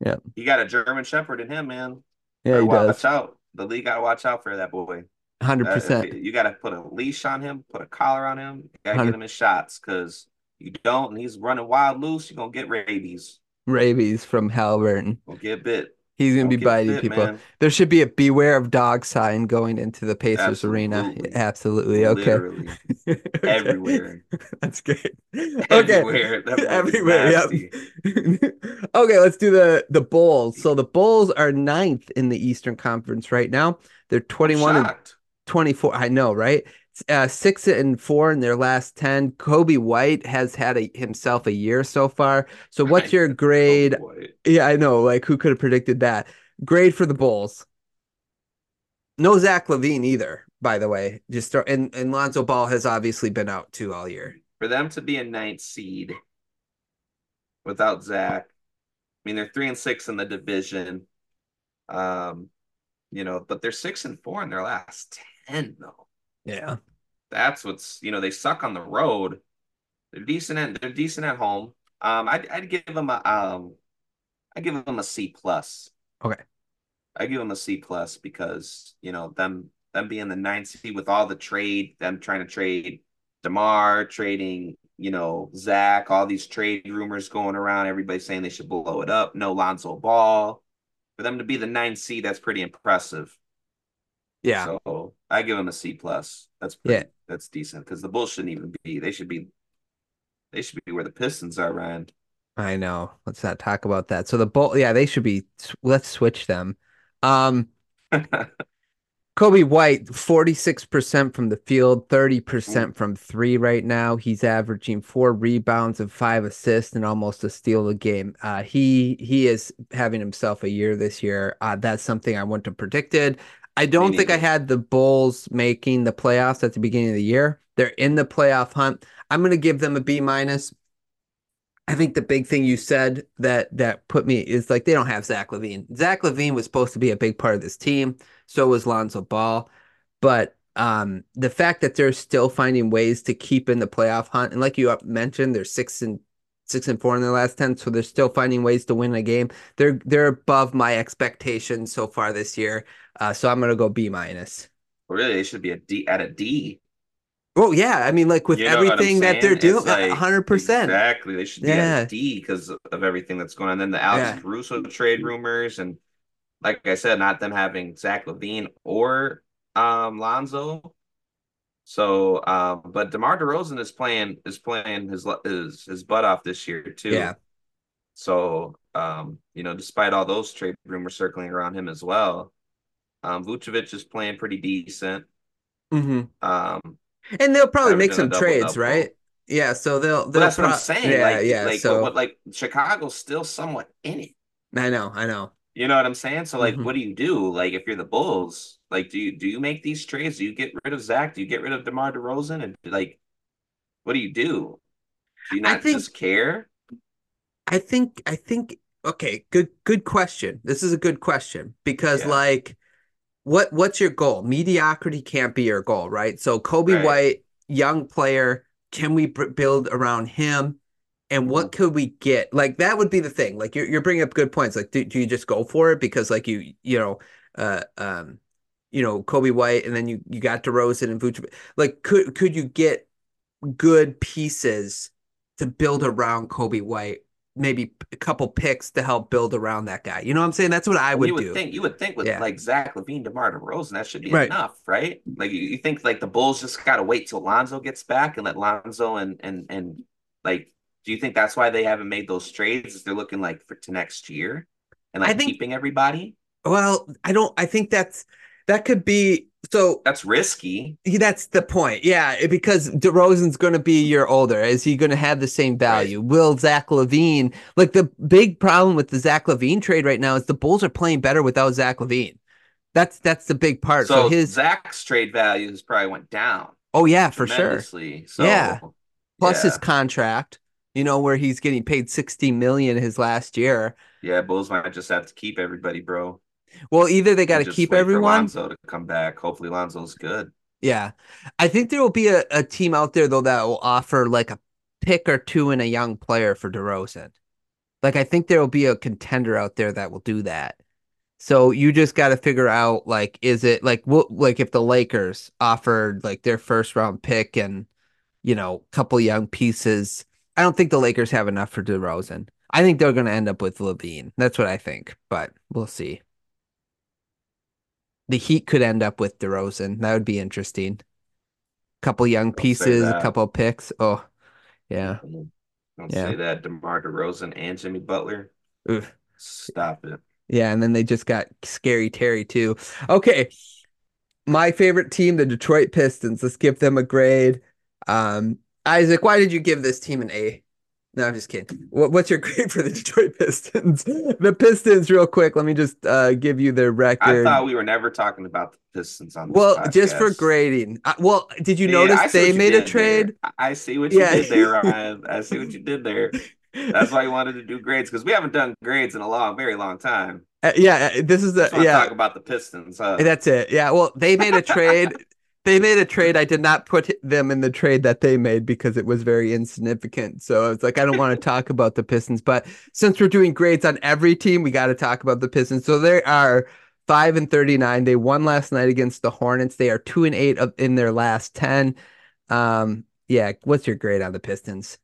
Yeah, he got a German Shepherd in him, man. Yeah, he does. watch does. out. The league got to watch out for that boy. Hundred uh, percent. You got to put a leash on him, put a collar on him. Got to get him his shots because you don't, and he's running wild loose. You're gonna get rabies. Rabies from Halliburton. Gonna get bit. He's gonna Don't be biting bit, people. Man. There should be a beware of dog sign going into the Pacers Absolutely. arena. Absolutely. Okay. Literally. Everywhere. That's good. Okay. Everywhere. Everywhere. Yep. okay, let's do the the Bulls. So the Bulls are ninth in the Eastern Conference right now. They're 21 and 24. I know, right? Uh, six and four in their last 10. Coby White has had a, himself a year so far. So, what's your grade? Yeah, I know. Like, who could have predicted that? Grade for the Bulls. No Zach LaVine either, by the way. Just start, and, and Lonzo Ball has obviously been out too all year. For them to be a ninth seed without Zach, I mean, they're three and six in the division. Um, you know, but they're six and four in their last 10, though. Yeah. That's what's you know they suck on the road. They're decent at they're decent at home. Um, I'd I'd give them a um, I give them a C plus. Okay. I give them a C plus because you know them them being the ninth seed with all the trade, them trying to trade Demar, trading you know Zach, all these trade rumors going around. Everybody saying they should blow it up. No Lonzo Ball. For them to be the ninth seed, that's pretty impressive. Yeah. So I give them a C plus. That's pretty, yeah. That's decent because the Bulls shouldn't even be. They should be. They should be where the Pistons are, Ryan. I know. Let's not talk about that. So the Bull, yeah, they should be. Let's switch them. Um, Coby White, 46% from the field, 30% from three right now. He's averaging four rebounds and five assists and almost a steal a game. Uh, he he is having himself a year this year. Uh, that's something I wouldn't have predicted. I don't think I had the Bulls making the playoffs at the beginning of the year. They're in the playoff hunt. I'm going to give them a B minus. I think the big thing you said that that put me is like they don't have Zach LaVine. Zach LaVine was supposed to be a big part of this team. So was Lonzo Ball, but um, the fact that they're still finding ways to keep in the playoff hunt, and like you mentioned, they're six and six and four in their last ten, so they're still finding ways to win a game. They're they're above my expectations so far this year. Uh, so I'm gonna go B minus. Really, they should be a D at a D. Oh yeah, I mean, like with you know everything that they're doing, hundred like, percent. Exactly, they should be yeah. at a D because of everything that's going on. And then the Alex yeah. Caruso trade rumors, and like I said, not them having Zach LaVine or um Lonzo. So, um, but DeMar DeRozan is playing is playing his his his butt off this year too. Yeah. So, um, you know, despite all those trade rumors circling around him as well, um, Vucevic is playing pretty decent. Mm-hmm. Um, and they'll probably make some trades, double. right? Yeah, so they'll. they'll that's pro- what I'm saying. Yeah, like, yeah. Like, so, but like Chicago's still somewhat in it. I know, I know. You know what I'm saying? So, like, mm-hmm. what do you do? Like, if you're the Bulls, like, do you do you make these trades? Do you get rid of Zach? Do you get rid of DeMar DeRozan? And like, what do you do? Do you not think, just care? I think. I think. Okay, good. Good question. This is a good question because, yeah. like, what what's your goal? Mediocrity can't be your goal, right? So Coby right. White, young player, can we b- build around him? And what mm-hmm. could we get? Like that would be the thing. Like you're you're bringing up good points. Like do, do you just go for it because like you you know uh um you know Coby White and then you you got DeRozan and Vucevic. Like could could you get good pieces to build around Coby White maybe a couple picks to help build around that guy. You know what I'm saying? That's what I would, you would do. Think you would think with yeah. like Zach LaVine, DeMar DeRozan, that should be right. enough, right? Like you, you think like the Bulls just gotta wait till Lonzo gets back and let Lonzo and and and like do you think that's why they haven't made those trades? Is they're looking like for to next year and like think, keeping everybody? Well, I don't I think that's that could be so that's risky. That's the point. Yeah, because DeRozan's going to be a year older. Is he going to have the same value? Right. Will Zach LaVine? Like the big problem with the Zach LaVine trade right now is the Bulls are playing better without Zach LaVine. That's that's the big part. So, so his Zach's trade values probably went down. Oh yeah, for sure. So, yeah. Plus yeah. his contract, you know, where he's getting paid sixty million his last year. Yeah, Bulls might just have to keep everybody, bro. Well, either they got to keep everyone. Lonzo to come back. Hopefully, Lonzo's good. Yeah, I think there will be a, a team out there though that will offer like a pick or two and a young player for DeRozan. Like I think there will be a contender out there that will do that. So you just got to figure out like is it like what like if the Lakers offered like their first round pick and you know a couple young pieces. I don't think the Lakers have enough for DeRozan. I think they're going to end up with LaVine. That's what I think, but we'll see the Heat could end up with DeRozan. That would be interesting. A couple young Don't pieces, a couple picks. Oh, yeah. Don't yeah. say that. DeMar DeRozan and Jimmy Butler. Oof. Stop it. Yeah, and then they just got scary Terry too. Okay. My favorite team, the Detroit Pistons. Let's give them a grade. Um, Isaac, why did you give this team an A? No, I'm just kidding. What, what's your grade for the Detroit Pistons? the Pistons, real quick. Let me just uh, give you their record. I thought we were never talking about the Pistons on. The Well, podcast. just for grading. Uh, well, did you yeah, notice they made a trade? There. I see what you yeah. did there, Ryan. I see what you did there. That's why you wanted to do grades because we haven't done grades in a long, very long time. Uh, yeah, uh, this is the yeah. Talk about the Pistons. Huh? That's it. Yeah. Well, they made a trade they made a trade. I did not put them in the trade that they made because it was very insignificant. So I was like, I don't want to talk about the Pistons. But since we're doing grades on every team, we got to talk about the Pistons. So they are five and thirty-nine. They won last night against the Hornets. They are two and eight of, in their last ten. Um, yeah. What's your grade on the Pistons?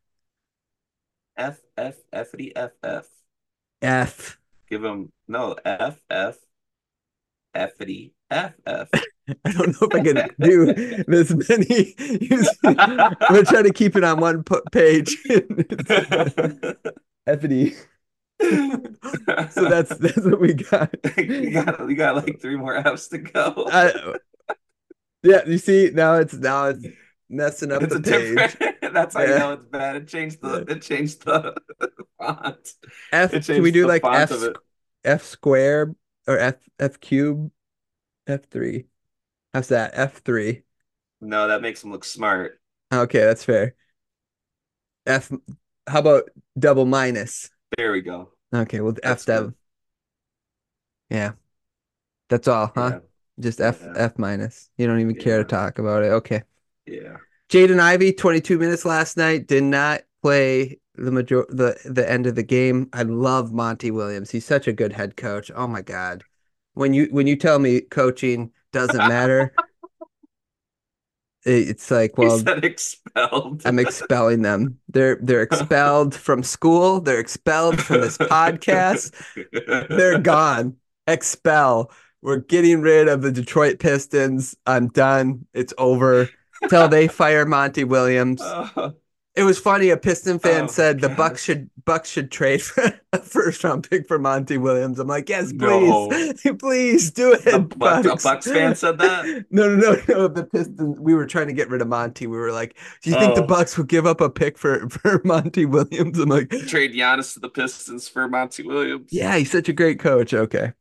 F F F D F F. F. Give them no F F F D F F. I don't know if I can do this many. I'm gonna try to keep it on one page. Effity. so that's that's what we got. you got you got like three more apps to go. Uh, yeah, you see now it's now it's messing up it's the page. that's how yeah. you know it's bad. It changed the it changed the font. F. Can we do like F F square or F F cube? F three. How's that? F3. No, that makes him look smart. Okay, that's fair. F how about double minus? There we go. Okay, well F dub. Yeah. That's all, huh? Yeah. Just F yeah. F minus. You don't even yeah. care to talk about it. Okay. Yeah. Jaden Ivey, 22 minutes last night, did not play the major the the end of the game. I love Monty Williams. He's such a good head coach. Oh my god. When you when you tell me coaching doesn't matter, it's like well expelled. I'm expelling them. They're they're expelled from school. They're expelled from this podcast. They're gone. Expel. We're getting rid of the Detroit Pistons. I'm done. It's over. Till they fire Monty Williams. Oh. It was funny. A Piston fan oh, said the Bucks should Bucks should trade for a first round pick for Monty Williams. I'm like, yes, please, no. please do it. A Bucks. A Bucks fan said that. no, no, no, no. The Pistons. We were trying to get rid of Monty. We were like, do you oh. think the oh. Bucks would give up a pick for for Monty Williams? I'm like, trade Giannis to the Pistons for Monty Williams. Yeah, he's such a great coach. Okay.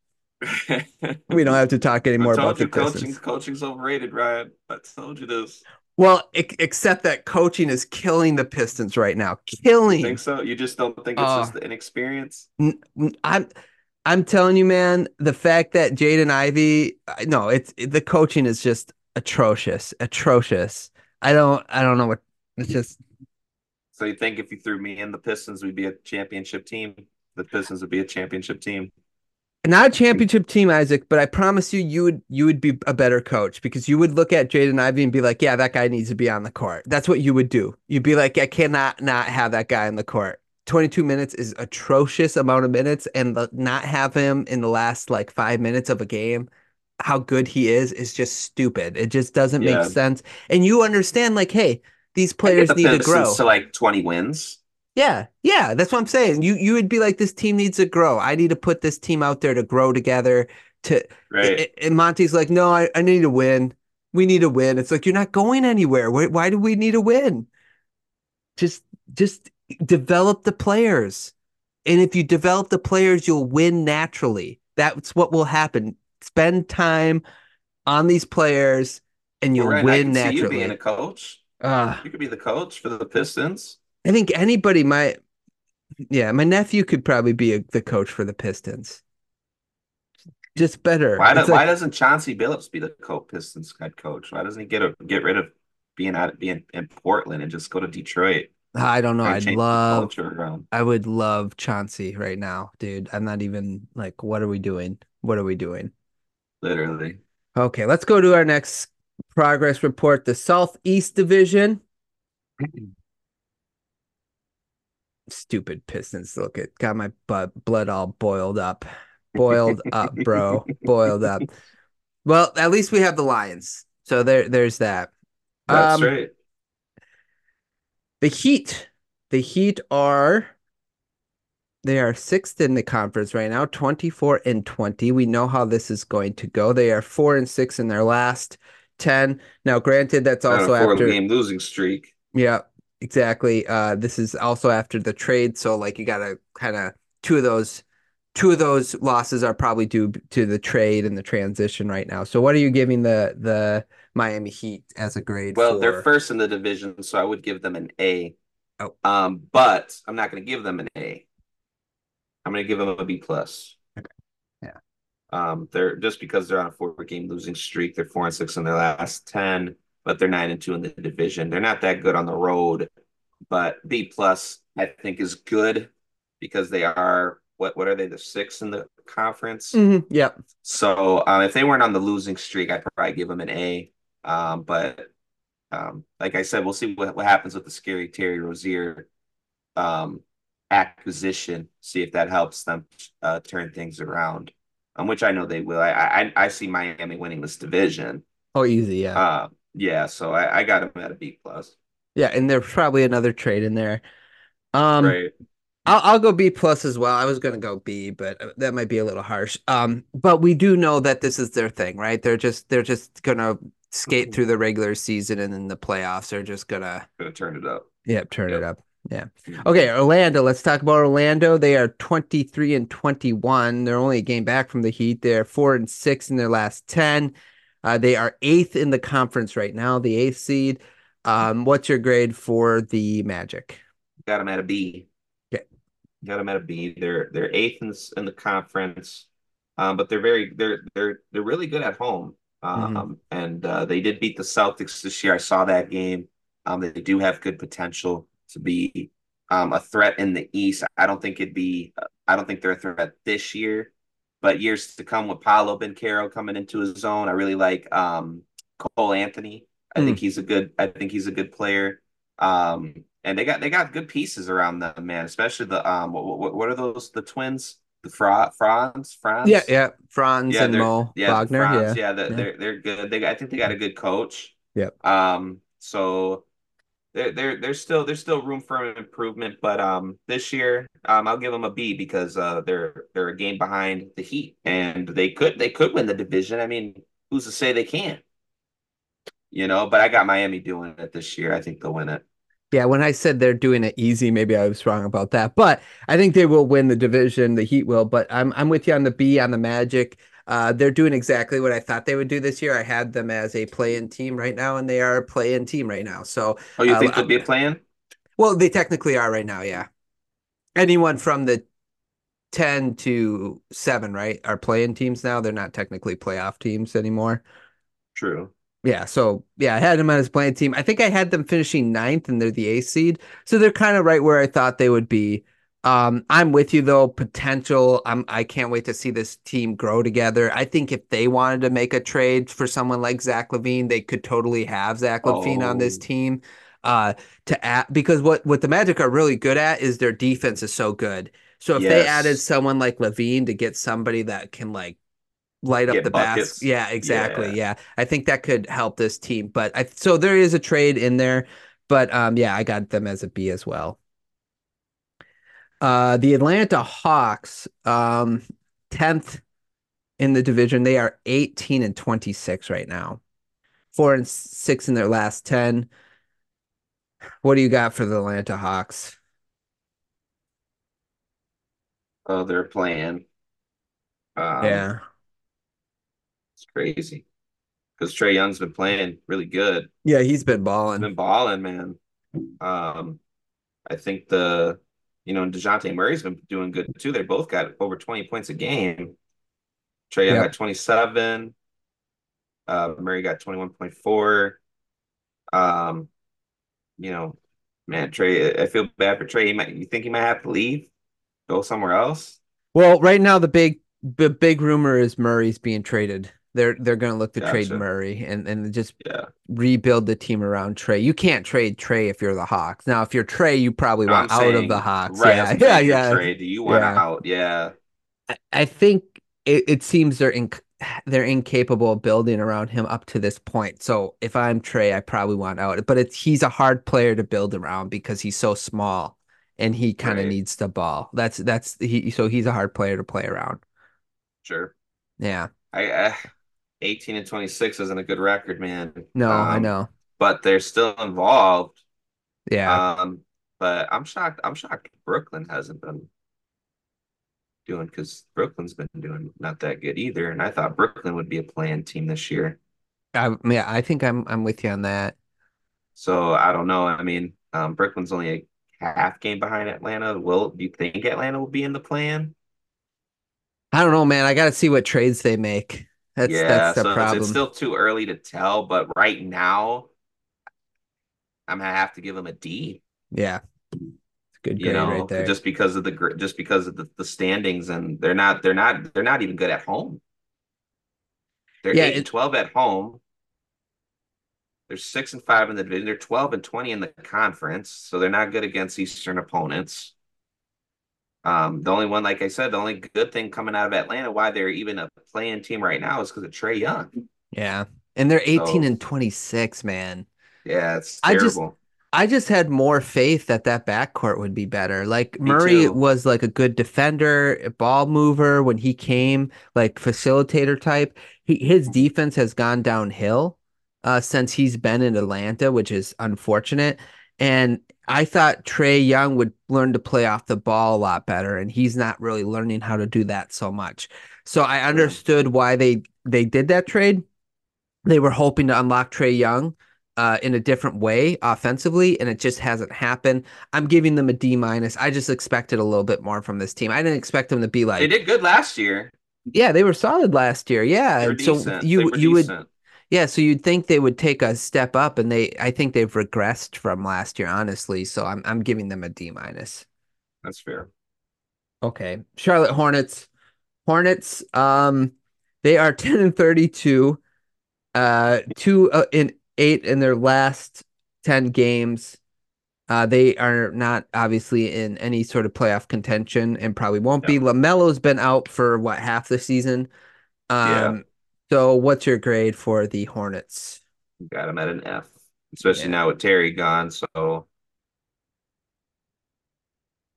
we don't have to talk anymore about the coaching, Pistons. Coaching's overrated, Ryan. I told you this. Well, except that coaching is killing the Pistons right now. Killing. You think so? You just don't think it's uh, just the inexperience? I'm I'm telling you, man, the fact that Jaden Ivey, no, it's it, the coaching is just atrocious, atrocious. I don't I don't know what it's just. So you think if you threw me in the Pistons, we'd be a championship team? The Pistons would be a championship team not a championship team, Isaac, but I promise you, you would you would be a better coach because you would look at Jaden Ivey and be like, "Yeah, that guy needs to be on the court." That's what you would do. You'd be like, "I cannot not have that guy on the court." 22 minutes is atrocious amount of minutes, and the, not have him in the last like five minutes of a game, how good he is, is just stupid. It just doesn't yeah. make sense. And you understand, like, hey, these players need to grow. To like 20 wins. Yeah, yeah, that's what I'm saying. You you would be like, this team needs to grow. I need to put this team out there to grow together. To right. And Monty's like, no, I, I need to win. We need to win. It's like you're not going anywhere. Why, why do we need to win? Just just develop the players, and if you develop the players, you'll win naturally. That's what will happen. Spend time on these players, and you'll right, win naturally. you being a coach. Uh, you could be the coach for the Pistons. I think anybody might. Yeah, my nephew could probably be a, the coach for the Pistons. Just better. Why, do, like, why doesn't Chauncey Billups be the co Pistons head coach? Why doesn't he get a, get rid of being out being in Portland and just go to Detroit? I don't know. I'd love. I would love Chauncey right now, dude. I'm not even like. What are we doing? What are we doing? Literally. Okay, let's go to our next progress report. The Southeast Division. stupid Pistons. Look, it got my butt blood all boiled up, boiled up, bro, boiled up. Well, at least we have the Lions, so there, there's that. That's um, right. The Heat, the Heat are they are sixth in the conference right now, 24 and 20. We know how this is going to go. They are four and six in their last 10. Now, granted, that's also after game losing streak. Yeah, exactly. Uh, this is also after the trade, so like you got to kind of two of those two of those losses are probably due to the trade and the transition right now. So what are you giving the the Miami Heat as a grade? Well, for? they're first in the division, so I would give them an A. Oh. Um, but I'm not going to give them an A. I'm going to give them a B plus. Okay. Yeah. Um, they're just because they're on a four game losing streak. They're four and six in their last ten but they're nine and two in the division. They're not that good on the road, but B plus I think is good because they are what what are they the sixth in the conference? Mm-hmm. Yep. So um, if they weren't on the losing streak, I'd probably give them an A. Um, but um, like I said, we'll see what, what happens with the scary Terry Rozier um, acquisition. See if that helps them uh, turn things around. Um, which I know they will. I, I I see Miami winning this division. Oh, easy, yeah. Uh, yeah, so I, I got him at a B plus. Yeah, and there's probably another trade in there. Um, right. I'll, I'll go B plus as well. I was gonna go B, but uh, that might be a little harsh. Um, but we do know that this is their thing, right? They're just they're just gonna skate through the regular season, and then the playoffs are just gonna gonna turn it up. Yep, turn yep. it up. Yeah. Mm-hmm. Okay, Orlando. Let's talk about Orlando. They are 23 and 21. They're only a game back from the Heat. They're 4 and 6 in their last 10. Uh, they are eighth in the conference right now, the eighth seed. Um, what's your grade for the Magic? Got them at a B. Okay. Got them at a B. They're they're eighth in, in the conference, um, but they're very they're they're they're really good at home. Um, mm-hmm. and uh, they did beat the Celtics this year. I saw that game. Um, they do have good potential to be um, a threat in the East. I don't think it'd be. I don't think they're a threat this year, but years to come with Paolo Banchero coming into his zone. I really like um, Cole Anthony. I mm. think he's a good. I think he's a good player. Um, and they got they got good pieces around them, man. Especially the um, what, what, what are those? The twins, the Fra, Franz, Franz. Yeah, yeah, Franz yeah, and Mo yeah, Wagner. Franz, yeah, yeah, the, yeah, they're they're good. They, I think they got a good coach. Yep. Um, so there, there, there's still there's still room for improvement, but um, this year, um, I'll give them a B because uh, they're they're a game behind the Heat, and they could they could win the division. I mean, who's to say they can't? You know, but I got Miami doing it this year. I think they'll win it. Yeah, when I said they're doing it easy, maybe I was wrong about that. But I think they will win the division. The Heat will. But I'm I'm with you on the B on the Magic. Uh, they're doing exactly what I thought they would do this year. I had them as a play-in team right now, and they are a play-in team right now. So, oh, you think uh, they'll be a play-in? Well, they technically are right now. Yeah, anyone from the ten to seven, right, are play-in teams now. They're not technically playoff teams anymore. True. Yeah, so yeah, I had them on his playing team. I think I had them finishing ninth, and they're the A seed, so they're kind of right where I thought they would be. Um, I'm with you though. Potential. I'm. I can't wait to see this team grow together. I think if they wanted to make a trade for someone like Zach LaVine, they could totally have Zach LaVine oh. on this oh. team. Uh, to add because what what the Magic are really good at is their defense is so good. So if yes. they added someone like LaVine to get somebody that can like light up the basket. Yeah, exactly. Yeah. yeah. I think that could help this team. But I so there is a trade in there, but um yeah, I got them as a B as well. Uh the Atlanta Hawks, um 10th in the division. They are 18 and 26 right now. 4 and 6 in their last 10. What do you got for the Atlanta Hawks? Oh, they're playing. Um, yeah. It's crazy because Trae Young's been playing really good. Yeah, he's been balling. Been balling, man. Um, I think the you know Dejounte Murray's been doing good too. They both got over twenty points a game. Young yep. got twenty seven. Uh, Murray got twenty one point four. Um, you know, man, Trae, I feel bad for Trae. He might. You think he might have to leave, go somewhere else? Well, right now the big, the big rumor is Murray's being traded. They're they're going to look to gotcha. trade Murray and and just yeah. rebuild the team around Trae. You can't trade Trae if you're the Hawks. Now, if you're Trae, you probably want I'm out saying, of the Hawks. Right, yeah, yeah, yeah. Trade. Do you want yeah. out? Yeah. I, I think it, it seems they're in, they're incapable of building around him up to this point. So if I'm Trae, I probably want out. But it's he's a hard player to build around because he's so small and he kind of right. needs the ball. That's that's he. So he's a hard player to play around. Sure. Yeah. I, I 18 and 26 isn't a good record, man. No, um, I know. But they're still involved. Yeah. Um, but I'm shocked. I'm shocked Brooklyn hasn't been doing because Brooklyn's been doing not that good either. And I thought Brooklyn would be a playing team this year. I, yeah, I think I'm I'm with you on that. So I don't know. I mean, um, Brooklyn's only a half game behind Atlanta. Will do you think Atlanta will be in the plan? I don't know, man. I got to see what trades they make. That's yeah, that's the so problem. It's, still too early to tell, but right now, I'm gonna have to give them a D. Yeah, good you know, right there. Just because of the just because of the, the standings, and they're not they're not they're not even good at home. They're yeah, eight and twelve at home. They're six and five in the division. They're twelve and twenty in the conference, so they're not good against Eastern opponents. Um, the only one, like I said, the only good thing coming out of Atlanta, why they're even a playing team right now, is because of Trae Young. Yeah, and they're eighteen so, and twenty six, man. Yeah, it's terrible. I just, I just had more faith that that backcourt would be better. Like Me Murray too. was like a good defender, ball mover when he came, like facilitator type. He, his defense has gone downhill uh, since he's been in Atlanta, which is unfortunate. And I thought Trae Young would learn to play off the ball a lot better, and he's not really learning how to do that so much. So I understood why they they did that trade. They were hoping to unlock Trae Young uh, in a different way offensively, and it just hasn't happened. I'm giving them a D minus. I just expected a little bit more from this team. I didn't expect them to be like they did good last year. Yeah, they were solid last year. Yeah, so you you decent. would Yeah, so you'd think they would take a step up, and they I think they've regressed from last year, honestly. So I'm I'm giving them a D minus. That's fair. Okay. Charlotte Hornets. Hornets, um, they are 10 and 32, uh, two uh, in eight in their last 10 games. Uh, they are not obviously in any sort of playoff contention and probably won't be. LaMelo's been out for what half the season. Um, yeah. So, what's your grade for the Hornets? Got him at an F, especially yeah. now with Terry gone. So,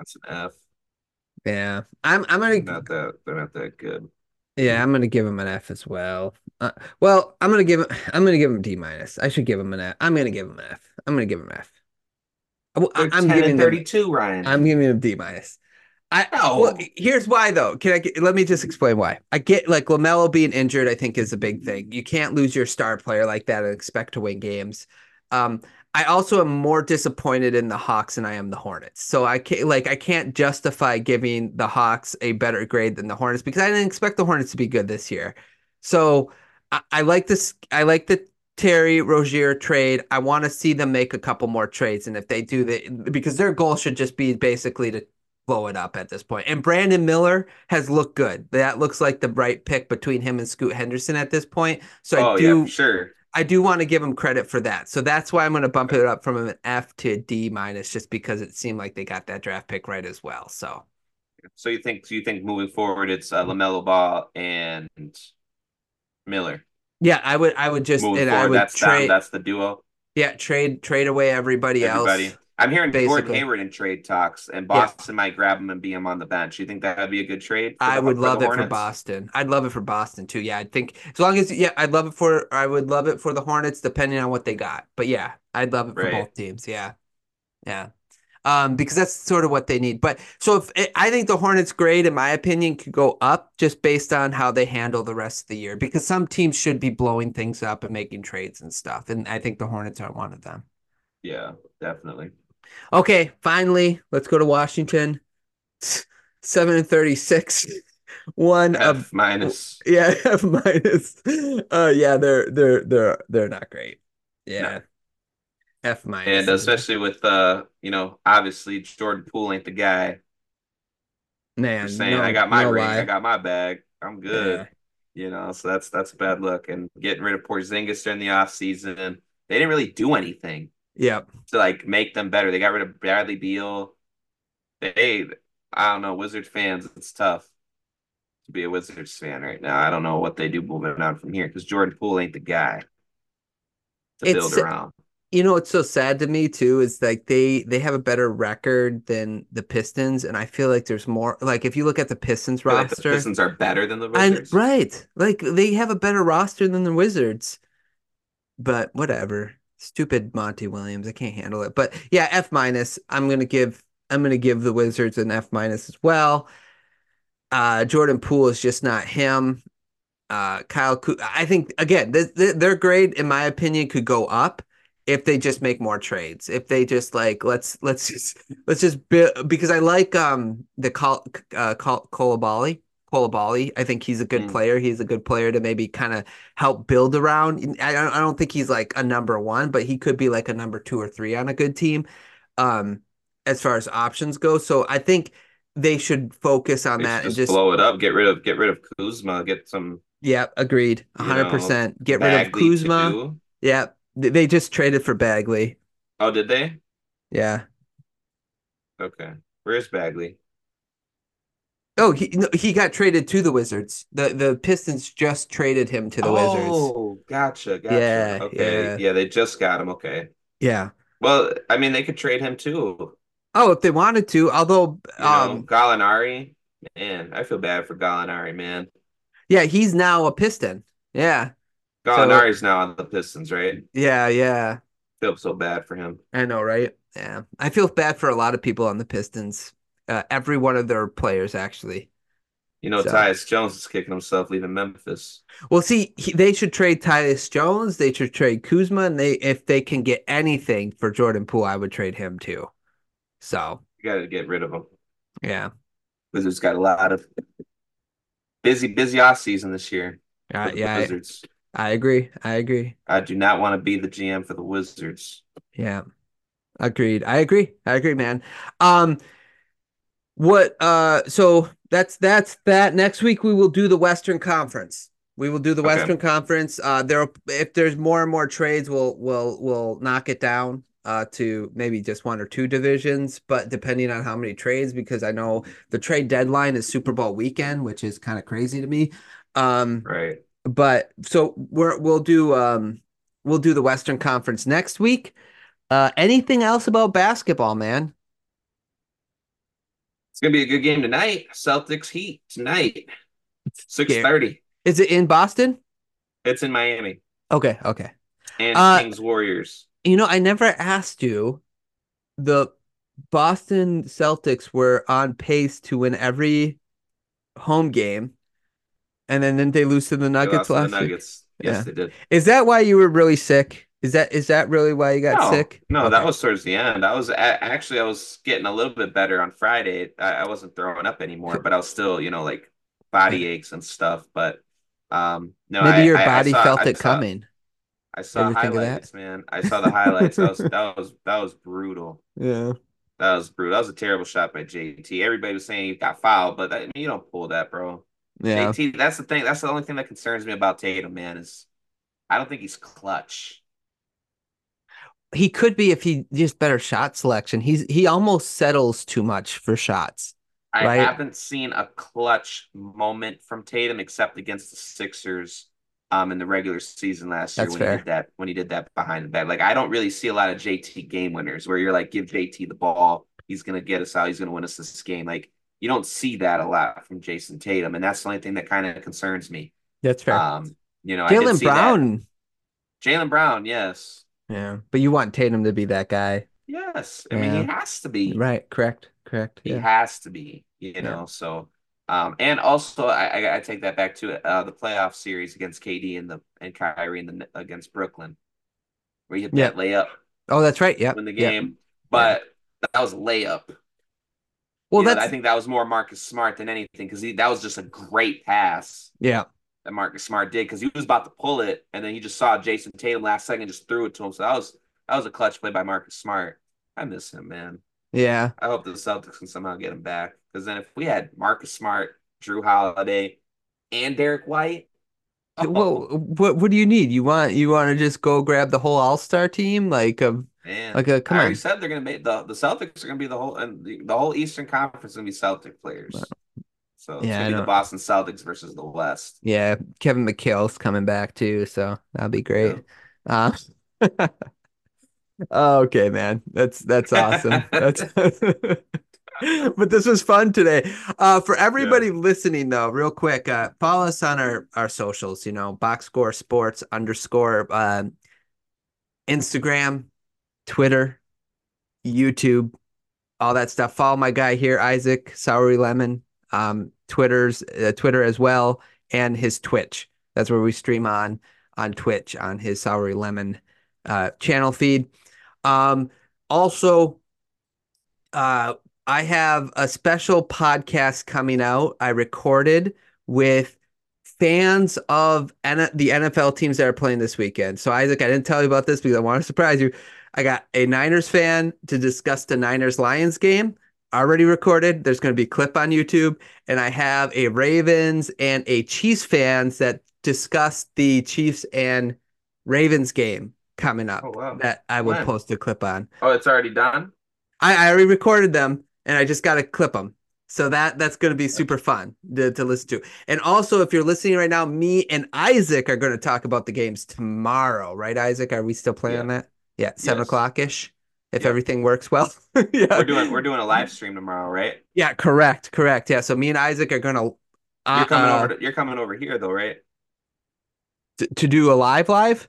that's an F. Yeah, I'm. I'm gonna. Not that. They're not that good. Yeah, I'm gonna give him an F as well. Uh, well, I'm gonna give him. I'm gonna give him D minus. I should give him an F. I'm gonna give him an F. I'm gonna give him an F. I, I'm giving 32, them, Ryan. I'm giving him D minus. I no. well, here's why though. Can I get, let me just explain why? I get like LaMelo being injured. I think is a big thing. You can't lose your star player like that and expect to win games. Um, I also am more disappointed in the Hawks than I am the Hornets. So I can't like I can't justify giving the Hawks a better grade than the Hornets because I didn't expect the Hornets to be good this year. So I, I like this. I like the Terry Rozier trade. I want to see them make a couple more trades, and if they do that, because their goal should just be basically to blow it up at this point. And Brandon Miller has looked good. That looks like the right pick between him and Scoot Henderson at this point. So oh, I do, yeah, sure. I do want to give him credit for that. So that's why I'm going to bump it up from an F to D minus, just because it seemed like they got that draft pick right as well. So, so you think so you think moving forward, it's uh, LaMelo Ball and Miller. Yeah, I would. I would just moving and forward, I would that's trade. that's the duo. Yeah, trade trade away everybody, everybody. else. I'm hearing basically. Gordon Hayward in trade talks, and Boston yeah. might grab him and be him on the bench. You think that would be a good trade? I would love it for Boston. I'd love it for Boston too. Yeah, I think as long as yeah, I'd love it for I would love it for the Hornets, depending on what they got. But yeah, I'd love it for right. both teams. Yeah, yeah, um, because that's sort of what they need. But so if it, I think the Hornets' grade, in my opinion, could go up just based on how they handle the rest of the year. Because some teams should be blowing things up and making trades and stuff, and I think the Hornets are one of them. Yeah, definitely. Okay, finally, let's go to Washington. Seven and thirty-six. One F of minus. Yeah, F minus. Uh, yeah, they're they're they're they're not great. Yeah. No. F minus. And especially with uh, you know, obviously Jordan Poole ain't the guy. Man, You're saying no, I got my no ring. I got my bag, I'm good. Yeah. You know, so that's that's a bad look. And getting rid of Porzingis during the offseason, they didn't really do anything. Yeah. To like make them better. They got rid of Bradley Beal. They, I don't know, Wizards fans, it's tough to be a Wizards fan right now. I don't know what they do moving on from here because Jordan Poole ain't the guy to it's, build around. You know what's so sad to me too is like they they have a better record than the Pistons, and I feel like there's more. Like if you look at the Pistons roster, like the Pistons are better than the Wizards. right, like they have a better roster than the Wizards. But whatever stupid Monty Williams. I can't handle it. But yeah, F minus. I'm gonna give I'm gonna give the Wizards an F minus as well. Uh, Jordan Poole is just not him. Uh, Kyle, I think again, th- th- their grade, in my opinion, could go up if they just make more trades. If they just like let's let's just let's just build because I like um the call uh Col Coulibaly. I think he's a good mm. player. He's a good player to maybe kind of help build around. I don't, I don't think he's like a number one, but he could be like a number two or three on a good team um, as far as options go. So I think they should focus on they that and just blow it up. Get rid of get rid of Kuzma. Get some. Yeah, agreed. hundred percent. Get rid of Kuzma. Too. Yeah, they just traded for Bagley. Oh, did they? Yeah. Okay. Where's Bagley? Oh, he he got traded to the Wizards. The the Pistons just traded him to the oh, Wizards. Oh, gotcha, gotcha. Yeah, okay. Yeah. yeah, they just got him. Okay. Yeah. Well, I mean, they could trade him too. Oh, if they wanted to, although you um know, Gallinari, man, I feel bad for Gallinari, man. Yeah, he's now a Piston. Yeah. Gallinari's so, now on the Pistons, right? Yeah, yeah. feel so bad for him. I know, right? Yeah. I feel bad for a lot of people on the Pistons uh, every one of their players actually. You know, so. Tyus Jones is kicking himself leaving Memphis. Well, see, he, they should trade Tyus Jones. They should trade Kuzma, and they if they can get anything for Jordan Poole, I would trade him too. So you got to get rid of him. Yeah, Wizards got a lot of busy, busy off season this year. Uh, yeah, Wizards. I agree. I agree. I do not want to be the GM for the Wizards. Yeah. Agreed. I agree. I agree, man. Um what uh so that's that's that. Next week we will do the Western Conference. We will do the okay. Western Conference. Uh there if there's more and more trades, we'll we'll we'll knock it down uh to maybe just one or two divisions, but depending on how many trades, because I know the trade deadline is Super Bowl weekend, which is kind of crazy to me. Um right. But so we're we'll do um we'll do the Western Conference next week. Uh anything else about basketball, man? It's gonna be a good game tonight. Celtics Heat tonight. Six thirty. Is it in Boston? It's in Miami. Okay, okay. And uh, Kings Warriors. You know, I never asked you. The Boston Celtics were on pace to win every home game, and then didn't they lose to the Nuggets last the Nuggets. Week? Yes, yeah. they did. Is that why you were really sick? Is that is that really why you got no, sick? No, okay. that was towards the end. I was actually I was getting a little bit better on Friday. I, I wasn't throwing up anymore, but I was still, you know, like body aches and stuff. But um, no, maybe I, your body I, felt it saw, coming. I saw highlights, man. I saw the highlights. that was that was that was brutal. Yeah, that was brutal. That was a terrible shot by JT. Everybody was saying he got fouled, but that, you don't pull that, bro. Yeah, JT. That's the thing. That's the only thing that concerns me about Tatum, man. Is I don't think he's clutch he could be if he just better shot selection. He's he almost settles too much for shots. I right? haven't seen a clutch moment from Tatum except against the Sixers um in the regular season last year when fair. he did that when he did that behind the back. Like I don't really see a lot of JT game winners where you're like give JT the ball, he's gonna get us out, he's gonna win us this game. Like you don't see that a lot from Jayson Tatum, and that's the only thing that kind of concerns me. That's fair. Um, you know, Jaylen Brown. Jaylen Brown, yes. Yeah, but you want Tatum to be that guy. Yes, I yeah. mean he has to be. Right, correct, correct. He yeah. has to be. You know, yeah. so um, and also I, I take that back to uh, the playoff series against KD and the and Kyrie and the against Brooklyn, where you hit that layup. Oh, that's right. Yeah, win the game, but that was layup. Well, that's... I think that was more Marcus Smart than anything because that was just a great pass. Yeah, that Marcus Smart did because he was about to pull it, and then he just saw Jayson Tatum last second, just threw it to him. So that was that was a clutch play by Marcus Smart. I miss him, man. Yeah. I hope the Celtics can somehow get him back. Because then if we had Marcus Smart, Jrue Holiday, and Derrick White. Oh. Well, what what do you need? You want you want to just go grab the whole All Star team, like a man. Like a come I on. said they're gonna make the the Celtics are gonna be the whole and the, the whole Eastern Conference is gonna be Celtic players. Wow. So it's yeah, gonna be the Boston Celtics versus the West. Yeah, Kevin McHale's coming back too, so that'll be great. Yeah. Uh, okay, man, that's that's awesome. that's. but this was fun today. Uh, for everybody yeah. listening, though, real quick, uh, follow us on our our socials. You know, box score sports underscore uh, Instagram, Twitter, YouTube, all that stuff. Follow my guy here, Isaac Souri Lemon um, Twitter's uh, Twitter as well, and his Twitch. That's where we stream on on Twitch on his Souri Lemon uh, channel feed. Um, also, uh, I have a special podcast coming out. I recorded with fans of N- the NFL teams that are playing this weekend. So, Isaac, I didn't tell you about this because I want to surprise you. I got a Niners fan to discuss the Niners Lions game already recorded. There's going to be a clip on YouTube, and I have a Ravens and a Chiefs fans that discuss the Chiefs and Ravens game coming up. Oh, wow. That I will post a clip on. Oh, it's already done. I, I already recorded them, and I just got to clip them. So that that's going to be super fun to, to listen to. And also, if you're listening right now, me and Isaac are going to talk about the games tomorrow, right? Isaac, are we still playing yeah. that? Yeah, seven yes. o'clock ish if yep. everything works well. yeah. We're doing we're doing a live stream tomorrow, right? Yeah, correct, correct. Yeah, so me and Isaac are gonna. Uh, you're coming uh, over. To, you're coming over here though, right? To, to do a live live.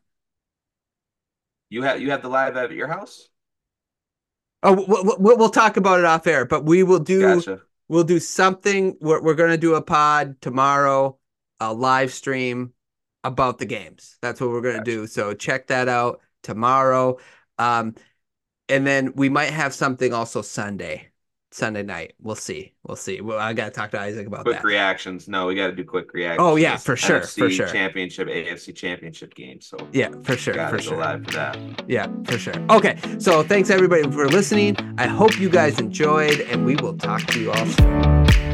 You have you have the live at your house. Oh, we'll, we'll talk about it off air, but we will do gotcha. we'll do something. We're we're gonna do a pod tomorrow, a live stream about the games. That's what we're gonna gotcha. do. So check that out tomorrow. Um, and then we might have something also Sunday. Sunday night. We'll see. We'll see. Well, I got to talk to Isaac about quick that. reactions. No, we got to do quick reactions. Oh yeah, for sure, NFC for sure. Championship, AFC Championship game. So yeah, for sure, for sure. Live for that. Yeah, for sure. Okay, so thanks everybody for listening. I hope you guys enjoyed, and we will talk to you all soon.